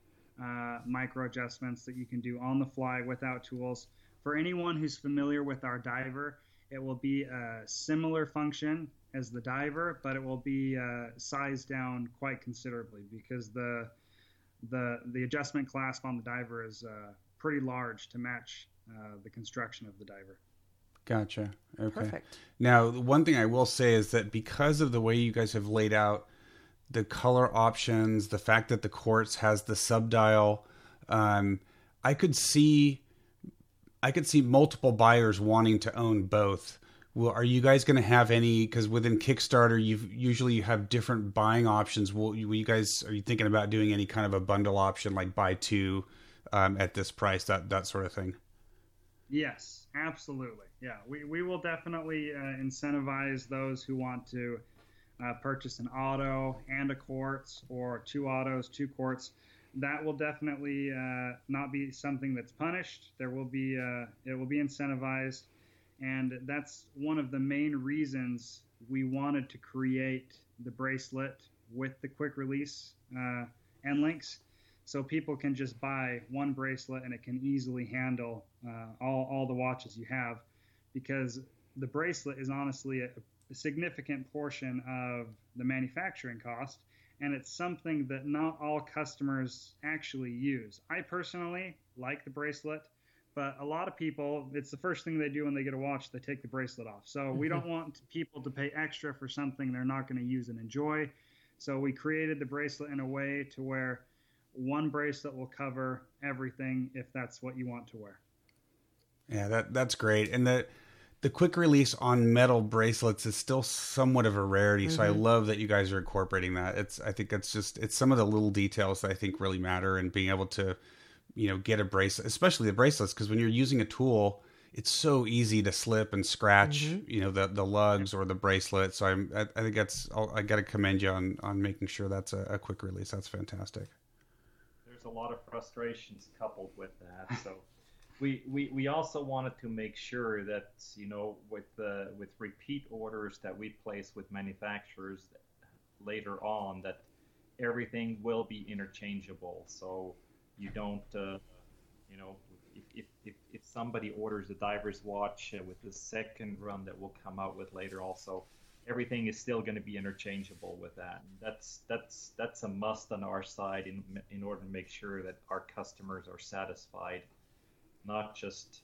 uh, micro adjustments that you can do on the fly without tools. For anyone who's familiar with our diver, it will be a similar function as the diver, but it will be uh, sized down quite considerably because the the the adjustment clasp on the diver is uh, pretty large to match uh, the construction of the diver. Gotcha. Okay. Perfect. Now, the one thing I will say is that because of the way you guys have laid out the color options, the fact that the quartz has the subdial, um, I could see, I could see multiple buyers wanting to own both. Well, are you guys going to have any? Because within Kickstarter, you usually you have different buying options. Will you, will you guys are you thinking about doing any kind of a bundle option like buy two um, at this price, that that sort of thing? Yes, absolutely. Yeah, we, we will definitely uh, incentivize those who want to uh, purchase an auto and a quartz or two autos, two quartz. That will definitely uh, not be something that's punished. There will be uh, it will be incentivized, and that's one of the main reasons we wanted to create the bracelet with the quick release uh, links. So people can just buy one bracelet and it can easily handle uh, all, all the watches you have because the bracelet is honestly a, a significant portion of the manufacturing cost and it's something that not all customers actually use. I personally like the bracelet but a lot of people it's the first thing they do when they get a watch they take the bracelet off so we don't mm-hmm. want people to pay extra for something they're not going to use and enjoy so we created the bracelet in a way to where one bracelet will cover everything if that's what you want to wear. Yeah, that that's great. And the the quick release on metal bracelets is still somewhat of a rarity. So I mm-hmm. love that you guys are incorporating that. It's I think it's just it's some of the little details that I think really matter and being able to, you know, get a bracelet, especially the bracelets, because when you're using a tool, it's so easy to slip and scratch, you know, the the lugs or the bracelet. So I'm I, I think that's I'll, I got to commend you on on making sure that's a, a quick release. That's fantastic. there's a lot of frustrations coupled with that. So we, we, we also wanted to make sure that you know with uh, with repeat orders that we place with manufacturers later on that everything will be interchangeable. So you don't uh, you know if, if, if, if somebody orders a diver's watch uh, with the second run that we'll come out with later also everything is still going to be interchangeable with that. And that's that's that's a must on our side in in order to make sure that our customers are satisfied not just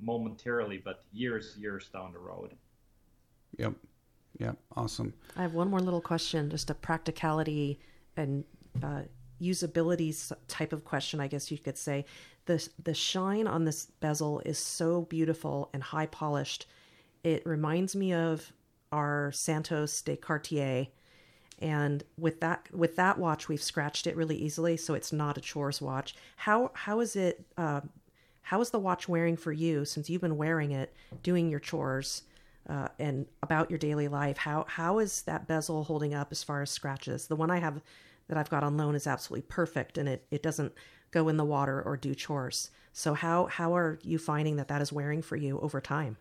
momentarily, but years, years down the road. Yep. Yep. Awesome. I have one more little question, just a practicality and uh, usability type of question, I guess you could say. The, the shine on this bezel is so beautiful and high polished. It reminds me of our Santos de Cartier. And with that with that watch, we've scratched it really easily, so it's not a chores watch. How how is it? Uh, how is the watch wearing for you since you've been wearing it, doing your chores? uh, and about your daily life. How how is that bezel holding up as far as scratches? The one I have that I've got on loan is absolutely perfect, and it it doesn't go in the water or do chores. So how how are you finding that that is wearing for you over time?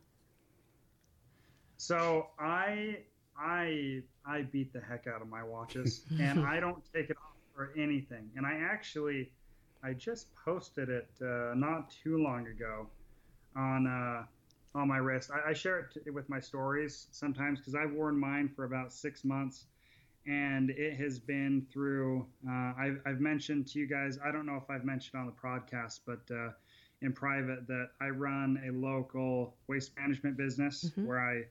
So I I I beat the heck out of my watches, [laughs] and I don't take it off for anything. And I actually I just posted it uh, not too long ago on. Uh, on my wrist. I, I share it with my stories sometimes because I've worn mine for about six months, and it has been through. Uh, I've, I've, mentioned to you guys. I don't know if I've mentioned on the podcast, but uh, in private that I run a local waste management business mm-hmm. where I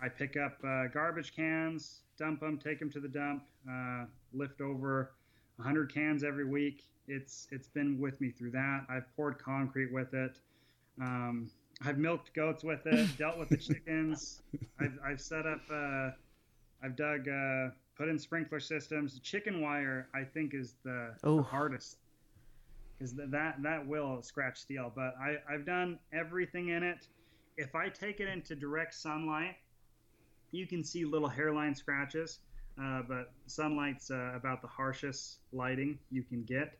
I pick up uh, garbage cans, dump them, take them to the dump, uh, lift over 100 cans every week. It's it's been with me through that. I've poured concrete with it. Um, I've milked goats with it, [laughs] dealt with the chickens. I've, I've set up, uh, I've dug, uh, put in sprinkler systems. Chicken wire, I think, is the, the hardest because that that will scratch steel. But I, I've done everything in it. If I take it into direct sunlight, you can see little hairline scratches. Uh, but sunlight's uh, about the harshest lighting you can get.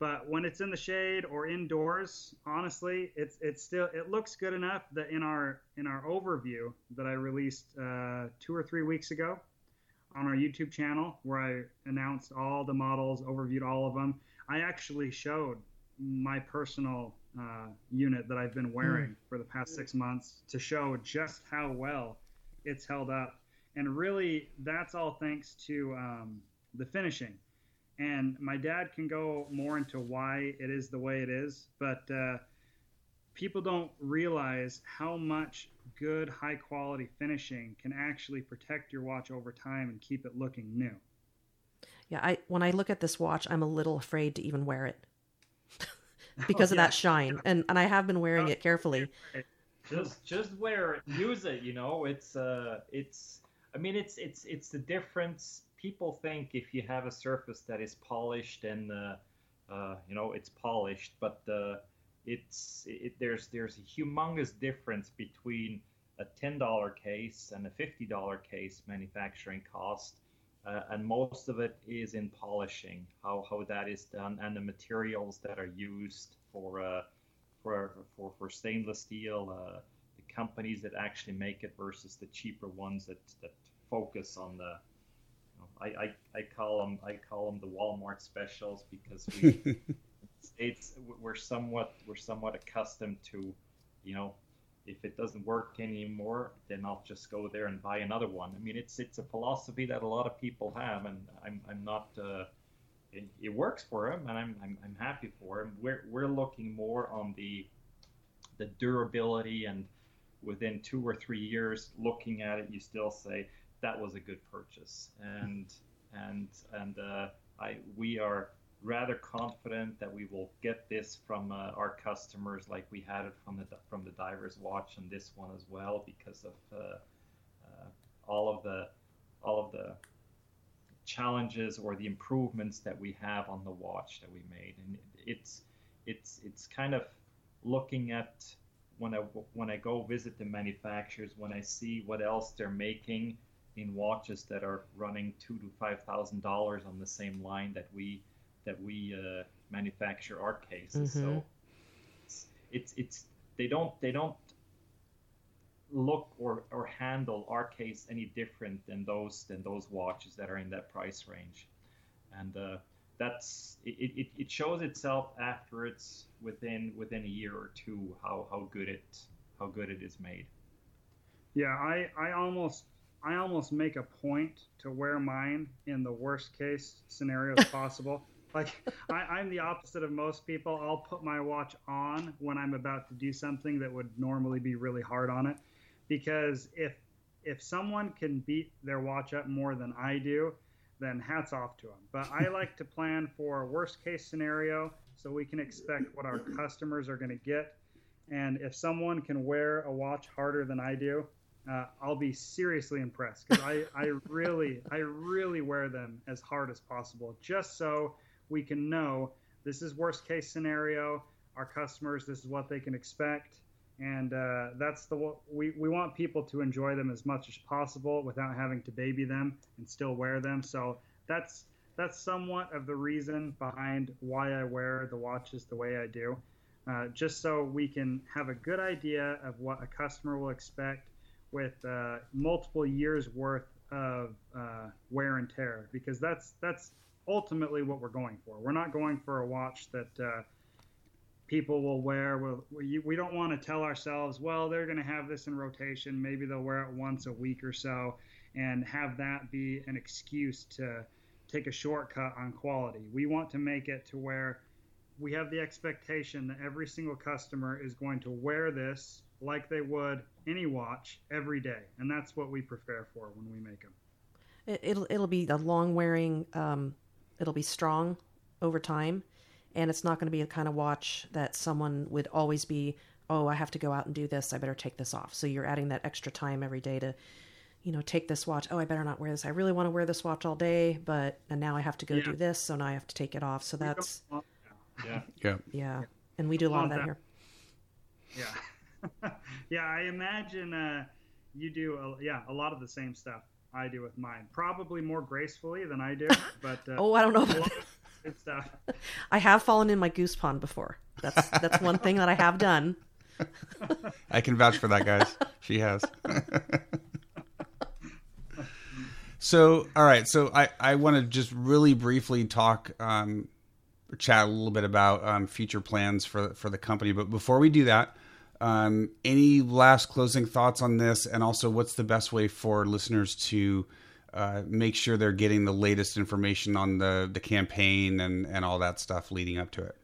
But when it's in the shade or indoors, honestly, it's it's still it looks good enough that in our in our overview that I released uh, two or three weeks ago on our YouTube channel, where I announced all the models, overviewed all of them, I actually showed my personal uh, unit that I've been wearing mm. for the past six months to show just how well it's held up. And really, that's all thanks to um, the finishing and my dad can go more into why it is the way it is but uh, people don't realize how much good high quality finishing can actually protect your watch over time and keep it looking new. Yeah i when i look at this watch i'm a little afraid to even wear it. [laughs] Because oh, yeah. of that shine. And and i have been wearing it carefully. just just wear it. Use it you know? It's uh it's i mean it's it's it's the difference people think if you have a surface that is polished and uh, uh, you know it's polished, but uh, it's it, there's there's a humongous difference between a ten dollar case and a fifty dollar case manufacturing cost, uh, and most of it is in polishing, how how that is done, and the materials that are used for uh, for for for stainless steel. Uh, the companies that actually make it versus the cheaper ones that, that focus on the I, I, I call them I call them the Walmart specials because we [laughs] states we're somewhat we're somewhat accustomed to, you know, if it doesn't work anymore, then I'll just go there and buy another one. I mean, it's it's a philosophy that a lot of people have, and I'm I'm not. Uh, it, it works for them, and I'm, I'm I'm happy for them. We're we're looking more on the the durability and within two or three years looking at it, you still say, that was a good purchase, and and and uh, I we are rather confident that we will get this from uh, our customers like we had it from the from the divers watch and this one as well because of uh, uh, all of the all of the challenges or the improvements that we have on the watch that we made. And it's it's it's kind of looking at when I when I go visit the manufacturers when I see what else they're making in watches that are running two to five thousand dollars on the same line that we that we uh, manufacture our cases. Mm-hmm. So it's, it's it's they don't they don't look or, or handle our case any different than those than those watches that are in that price range, and uh, that's it, it, it shows itself after it's within within a year or two how, how good it how good it is made. Yeah, I, I almost I almost make a point to wear mine in the worst case scenarios [laughs] possible. Like [laughs] I, I'm the opposite of most people. I'll put my watch on when I'm about to do something that would normally be really hard on it, because if if someone can beat their watch up more than I do, then hats off to them. But I like to plan for a worst case scenario so we can expect what our customers are going to get. And if someone can wear a watch harder than I do, uh, I'll be seriously impressed because I, I really, I really wear them as hard as possible just so we can know this is worst case scenario. Our customers, this is what they can expect. And uh, that's the we, we want people to enjoy them as much as possible without having to baby them and still wear them. So that's that's somewhat of the reason behind why I wear the watches the way I do, uh, just so we can have a good idea of what a customer will expect with uh, multiple years worth of uh, wear and tear, because that's that's ultimately what we're going for. We're not going for a watch that uh, people will wear. we we don't want to tell ourselves, well, they're going to have this in rotation. Maybe they'll wear it once a week or so, and have that be an excuse to take a shortcut on quality. We want to make it to where we have the expectation that every single customer is going to wear this like they would any watch every day, and that's what we prepare for when we make them. It, will it'll be a long wearing. Um, it'll be strong over time, and it's not going to be a kind of watch that someone would always be. Oh, I have to go out and do this. I better take this off. So you're adding that extra time every day to you know, take this watch. Oh, I better not wear this. I really want to wear this watch all day, but and now I have to go yeah. do this, so now I have to take it off. So that's yeah, yeah, yeah. And we do a lot of that, that. here. Yeah, [laughs] yeah. I imagine uh, you do, a, yeah, a lot of the same stuff I do with mine. Probably more gracefully than I do, [laughs] but uh, oh, I don't know about that. stuff. [laughs] I have fallen in my goose pond before. That's that's one thing that I have done. [laughs] I can vouch for that, guys. She has. So, all right. So, I, I want to just really briefly talk, um, chat a little bit about um, future plans for for the company. But before we do that, um, any last closing thoughts on this, and also what's the best way for listeners to uh, make sure they're getting the latest information on the the campaign and and all that stuff leading up to it?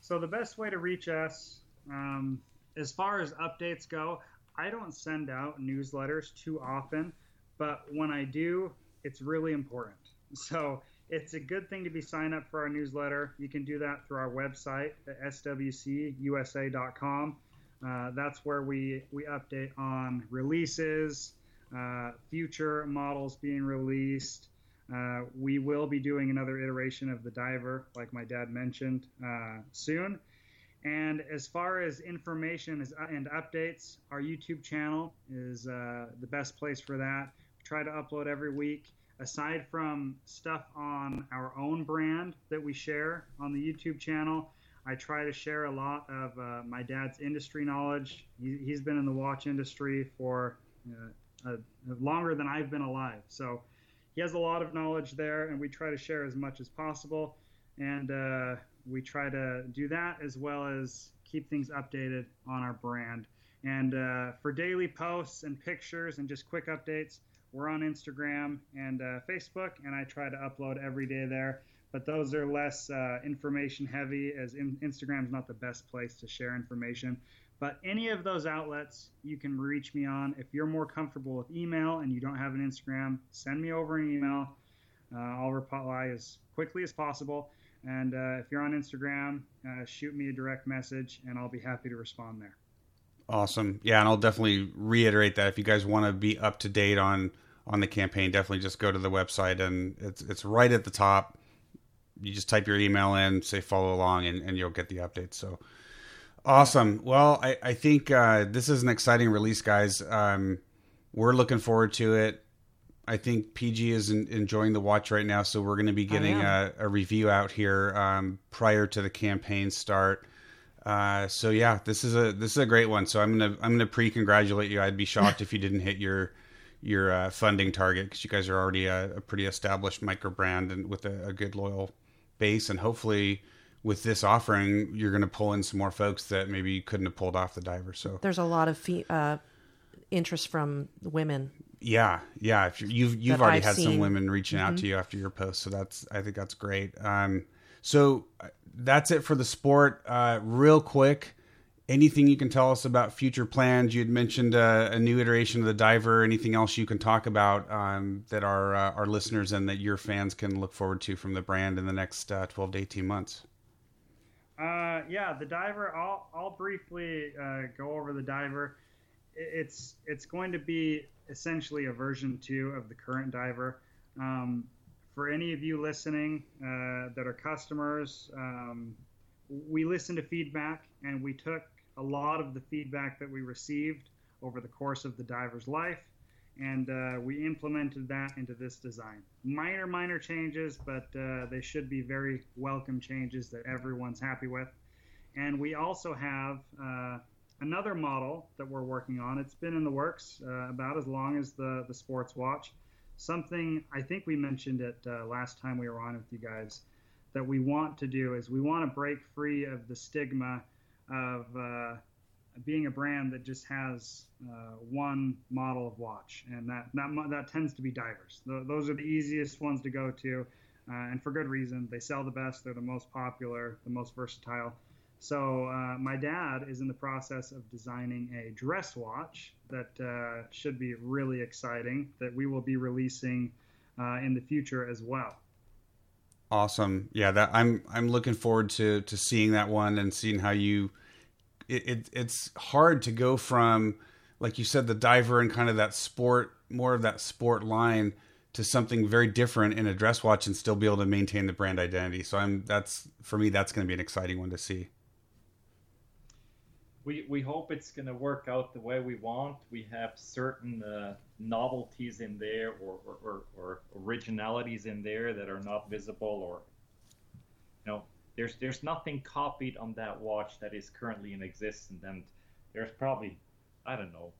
So the best way to reach us, um, as far as updates go, I don't send out newsletters too often but when I do, it's really important. [laughs] So it's a good thing to be signed up for our newsletter. You can do that through our website at swcusa.com. Uh, that's where we, we update on releases, uh, future models being released. Uh, we will be doing another iteration of the diver, like my dad mentioned, uh, soon. And as far as information and updates, our YouTube channel is uh, the best place for that We try to upload every week. Aside from stuff on our own brand that we share on the YouTube channel, I try to share a lot of uh, my dad's industry knowledge. He, has been in the watch industry for uh, longer than I've been alive. So he has a lot of knowledge there, and we try to share as much as possible. And uh, we try to do that as well as keep things updated on our brand. And uh, for daily posts and pictures and just quick updates, we're on Instagram and uh, Facebook, and I try to upload every day there. But those are less uh, information heavy, as in, is not the best place to share information. But any of those outlets you can reach me on. If you're more comfortable with email and you don't have an Instagram, send me over an email. Uh, I'll reply as quickly as possible. And uh, if you're on Instagram, uh, shoot me a direct message, and I'll be happy to respond there. Awesome. Yeah, and I'll definitely reiterate that if you guys want to be up to date on on the campaign, definitely just go to the website and it's it's right at the top. You just type your email in, say follow along, and, and you'll get the updates. So awesome. Well, I, I think uh, this is an exciting release, guys. Um, we're looking forward to it. I think PG is in, enjoying the watch right now, so we're going to be getting a, a, review out here um, prior to the campaign start. Uh, so yeah, this is a this is a great one. So I'm gonna I'm gonna pre congratulate you. I'd be shocked if you didn't hit your your uh, funding target because you guys are already a, a, pretty established micro brand and with a, a, good loyal base, and hopefully with this offering, you're going to pull in some more folks that maybe you couldn't have pulled off the diver. So there's a lot of fee- uh, interest from women Yeah, yeah. If you're, you've you've already I've had some women reaching out to you after your post, so that's I think that's great. Um, so uh, that's it for the sport. Uh, real quick, anything you can tell us about future plans? You had mentioned uh, a new iteration of the diver. Anything else you can talk about um, that our uh, our listeners and that your fans can look forward to from the brand in the next uh, twelve to eighteen months? Uh, yeah, the diver. I'll I'll briefly go over the diver. It's it's going to be essentially a version two of the current diver. Um, for any of you listening uh, that are customers, um, we listened to feedback and we took a lot of the feedback that we received over the course of the diver's life and uh, we implemented that into this design. Minor, minor changes, but uh, they should be very welcome changes that everyone's happy with. And we also have uh, another model that we're working on. It's been in the works uh, about as long as the, the sports watch. Something I think we mentioned it uh, last time we were on with you guys that we want to do is we want to break free of the stigma of uh, being a brand that just has uh, one model of watch, and that that that tends to be divers. Th those are the easiest ones to go to, uh, and for good reason. They sell the best. They're the most popular, the most versatile. So uh, my dad is in the process of designing a dress watch that uh, should be really exciting. That we will be releasing uh, in the future as well. Awesome. Yeah, that I'm I'm looking forward to to seeing that one and seeing how you it, it it's hard to go from like you said the diver and kind of that sport more of that sport line to something very different in a dress watch and still be able to maintain the brand identity. So I'm that's for me that's going to be an exciting one to see. We, we hope it's going to work out the way we want. We have certain uh, novelties in there or, or, or, or originalities in there that are not visible or you know there's there's nothing copied on that watch that is currently in existence and there's probably I don't know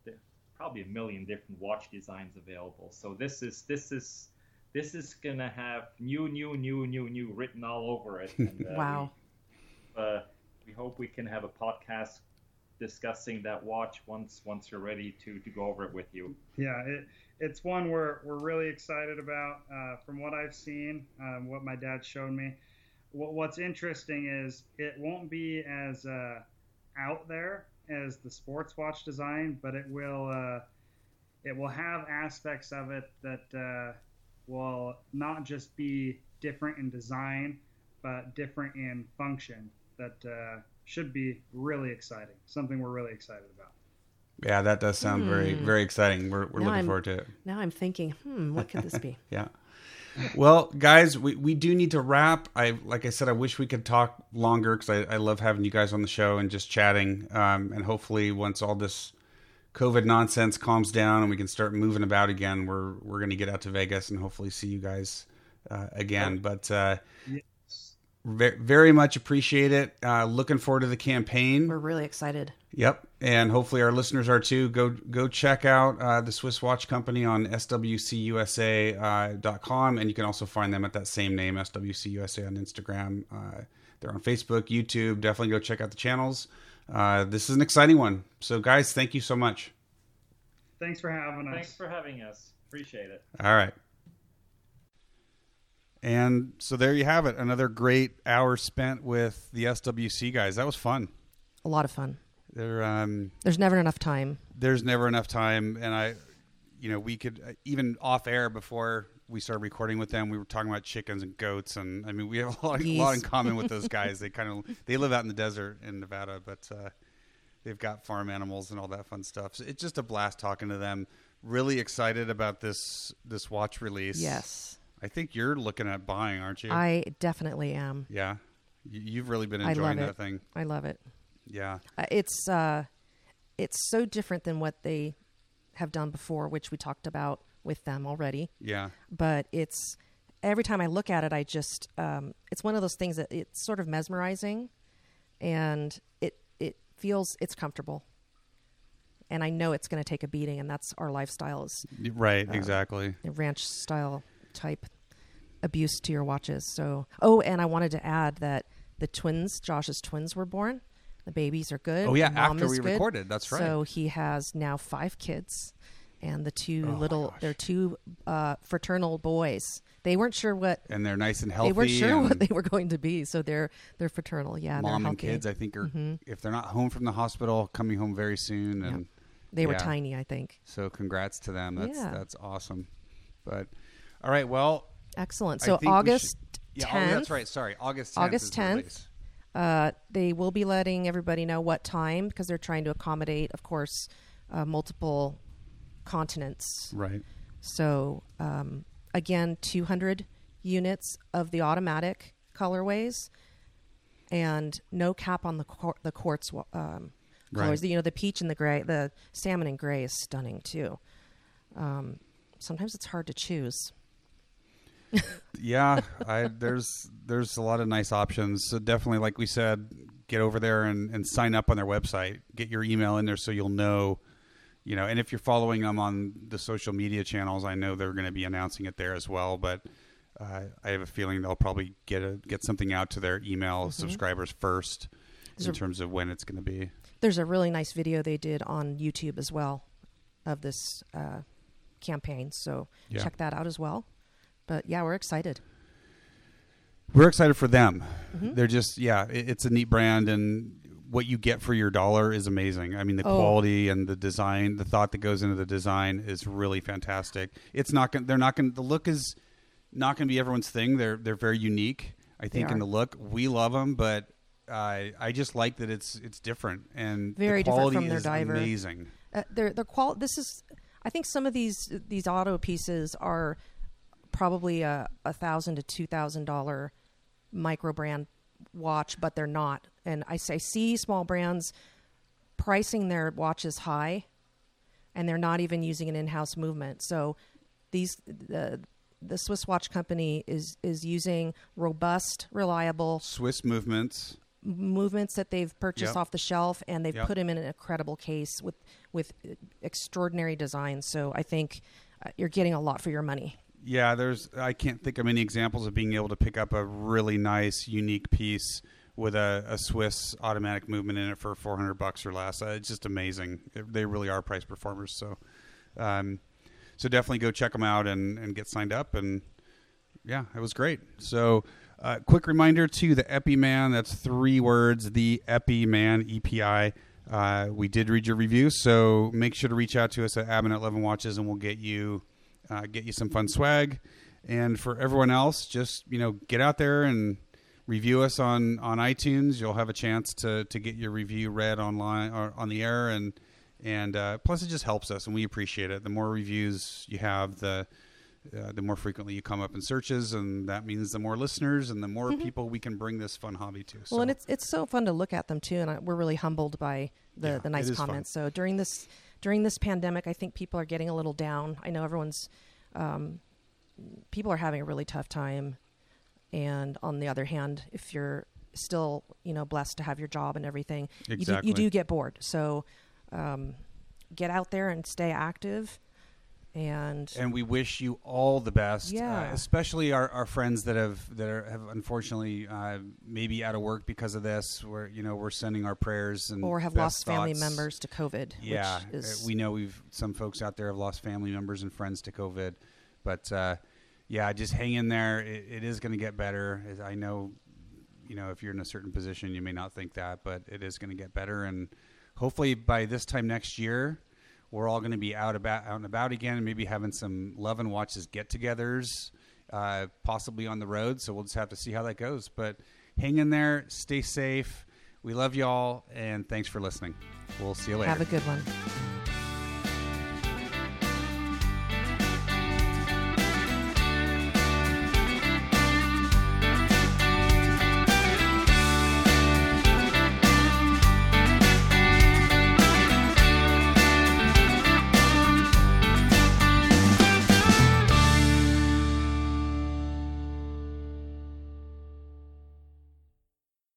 probably a million different watch designs available. So this is this is this is gonna have new new new new new written all over it. And, uh, [laughs] Wow. We, uh, we hope we can have a podcast discussing that watch once once you're ready to to go over it with you. Yeah, it, it's one we're, we're really excited about. Uh, from what I've seen, um, what my dad showed me, what, what's interesting is it won't be as uh, out there as the sports watch design, but it will uh, it will have aspects of it that uh, will not just be different in design, but different in function. That uh, should be really exciting. Something we're really excited about. Yeah, that does sound very Hmm. very exciting. We're we're looking I'm- forward to it. Now I'm thinking, hmm, what could this be? [laughs] Yeah. Well, guys, we, we do need to wrap. I like I said, I wish we could talk longer because I, I love having you guys on the show and just chatting. Um, and hopefully, once all this COVID nonsense calms down and we can start moving about again, we're we're going to get out to Vegas and hopefully see you guys uh, again. But uh, Yes. Ve- very much appreciate it. Uh, looking forward to the campaign. We're really excited. Yep, and hopefully our listeners are too. Go go check out uh, the Swiss Watch Company on swcusa.com, and you can also find them at that same name, SWCUSA, on Instagram. Uh, they're on Facebook, YouTube. Definitely go check out the channels. Uh, this is an exciting one. So, guys, thank you so much. Thanks for having us. Thanks for having us. Appreciate it. All right. And so there you have it. Another great hour spent with the SWC guys. That was fun. A lot of fun. They're um, There's never enough time. there's never enough time and i you know we could uh, even off air before we started recording with them we were talking about chickens and goats and i mean we have a lot, a lot in common with those [laughs] guys they kind of they live out in the desert in nevada but uh, they've got farm animals and all that fun stuff so it's just a blast talking to them really excited about this this watch release Yes. I think you're looking at buying aren't you I definitely am. yeah You- you've really been enjoying that it. thing I love it. yeah Uh, it's uh, it's so different than what they have done before, which we talked about with them already. yeah But it's every time I look at it, I just um, it's one of those things that it's sort of mesmerizing, and it it feels it's comfortable, and I know it's going to take a beating, and that's our lifestyle is right Uh, exactly ranch style type abuse to your watches. So, oh, and I wanted to add that the twins, Josh's twins, were born. The babies are good. oh yeah after we good. recorded that's right So he has now five kids, and the two Oh, little, they're two uh, fraternal boys. They weren't sure what and they're nice and healthy. they weren't sure what they were going to be, so they're they're fraternal. Yeah, mom and kids, I think, are Mhm. if they're not home from the hospital, coming home very soon. And They were yeah. tiny, I think. so, congrats to them. That's Yeah. that's awesome. But all right, well, Excellent. So think we August yeah, 10th, oh, that's right. Sorry, August 10th August is the 10th. Uh, they will be letting everybody know what time because they're trying to accommodate, of course, uh, multiple continents. Right. So um, again, 200 units of the automatic colorways, and no cap on the quar- the quartz um, colors. Right. You know, the peach and the gray, the salmon and gray is stunning too. Um, sometimes it's hard to choose. Yeah, I there's there's a lot of nice options. So definitely, like we said, get over there and, and sign up on their website. Get your email in there so you'll know, you know. And if you're following them on the social media channels, I know they're going to be announcing it there as well. But uh, I have a feeling they'll probably get a get something out to their email subscribers first Is in there- terms of when it's going to be. There's a really nice video they did on YouTube as well of this uh, campaign. So Yeah. check that out as well. But yeah, we're excited. We're excited for them. Mhm. They're just yeah, it, it's a neat brand and what you get for your dollar is amazing. I mean, the Oh. quality and the design, the thought that goes into the design is really fantastic. It's not going they're not going the look is not going to be everyone's thing. They're they're very unique. I think in the look, we love them, but uh, I just like that it's it's different and Very the different quality from their is diver. amazing. Uh, they're they're qual. This is, I think some of these these auto pieces are probably a, a thousand to two thousand dollar micro brand watch, but they're not. And I say see small brands pricing their watches high, and they're not even using an in house movement. So these the the Swiss watch company is is using robust, reliable Swiss movements. movements that they've purchased Yep. off the shelf and they've Yep. put them in an incredible case with with extraordinary design so i think uh, you're getting a lot for your money Yeah, there's I can't think of many examples of being able to pick up a really nice, unique piece with a, a Swiss automatic movement in it for 400 bucks or less. Uh, it's just amazing. It- they really are price performers. So, um, so definitely go check them out and, and get signed up. And yeah, it was great. So, uh, quick reminder to the Epi Man. That's three words. The Epi Man, E P I. Uh, we did read your review, so make sure to reach out to us at Abbott Eleven Watches, and we'll get you uh, get you some fun swag. And for everyone else, just you know, get out there and review us on on iTunes. You'll have a chance to to get your review read online or on the air, and and uh, plus it just helps us, and we appreciate it. The more reviews you have, the uh, the more frequently you come up in searches, and that means the more listeners and the more people we can bring this fun hobby to. So, Mm-hmm. well and it's it's so fun to look at them too and I, we're really humbled by the Yeah, the nice is fun. comments so during this during this pandemic i think people are getting a little down. I know everyone's um, people are having a really tough time. And on the other hand if you're still you know blessed to have your job and everything you, do, you do get bored. So um, get out there and stay active and and we wish you all the best. Yeah. uh, especially our, our friends that have that are, have unfortunately uh, maybe out of work because of this. Where you know we're sending our prayers and or have lost family members to covid Yeah, which is uh, we know we've some folks out there have lost family members and friends to COVID, but uh, yeah, just hang in there. It, it is going to get better. As I know, you know, if you're in a certain position, you may not think that, but it is going to get better, and hopefully by this time next year, we're all going to be out about out and about again, and maybe having some love and watches get-togethers, uh, possibly on the road. So we'll just have to see how that goes. But hang in there, stay safe. We love y'all, and thanks for listening. We'll see you later. have a good one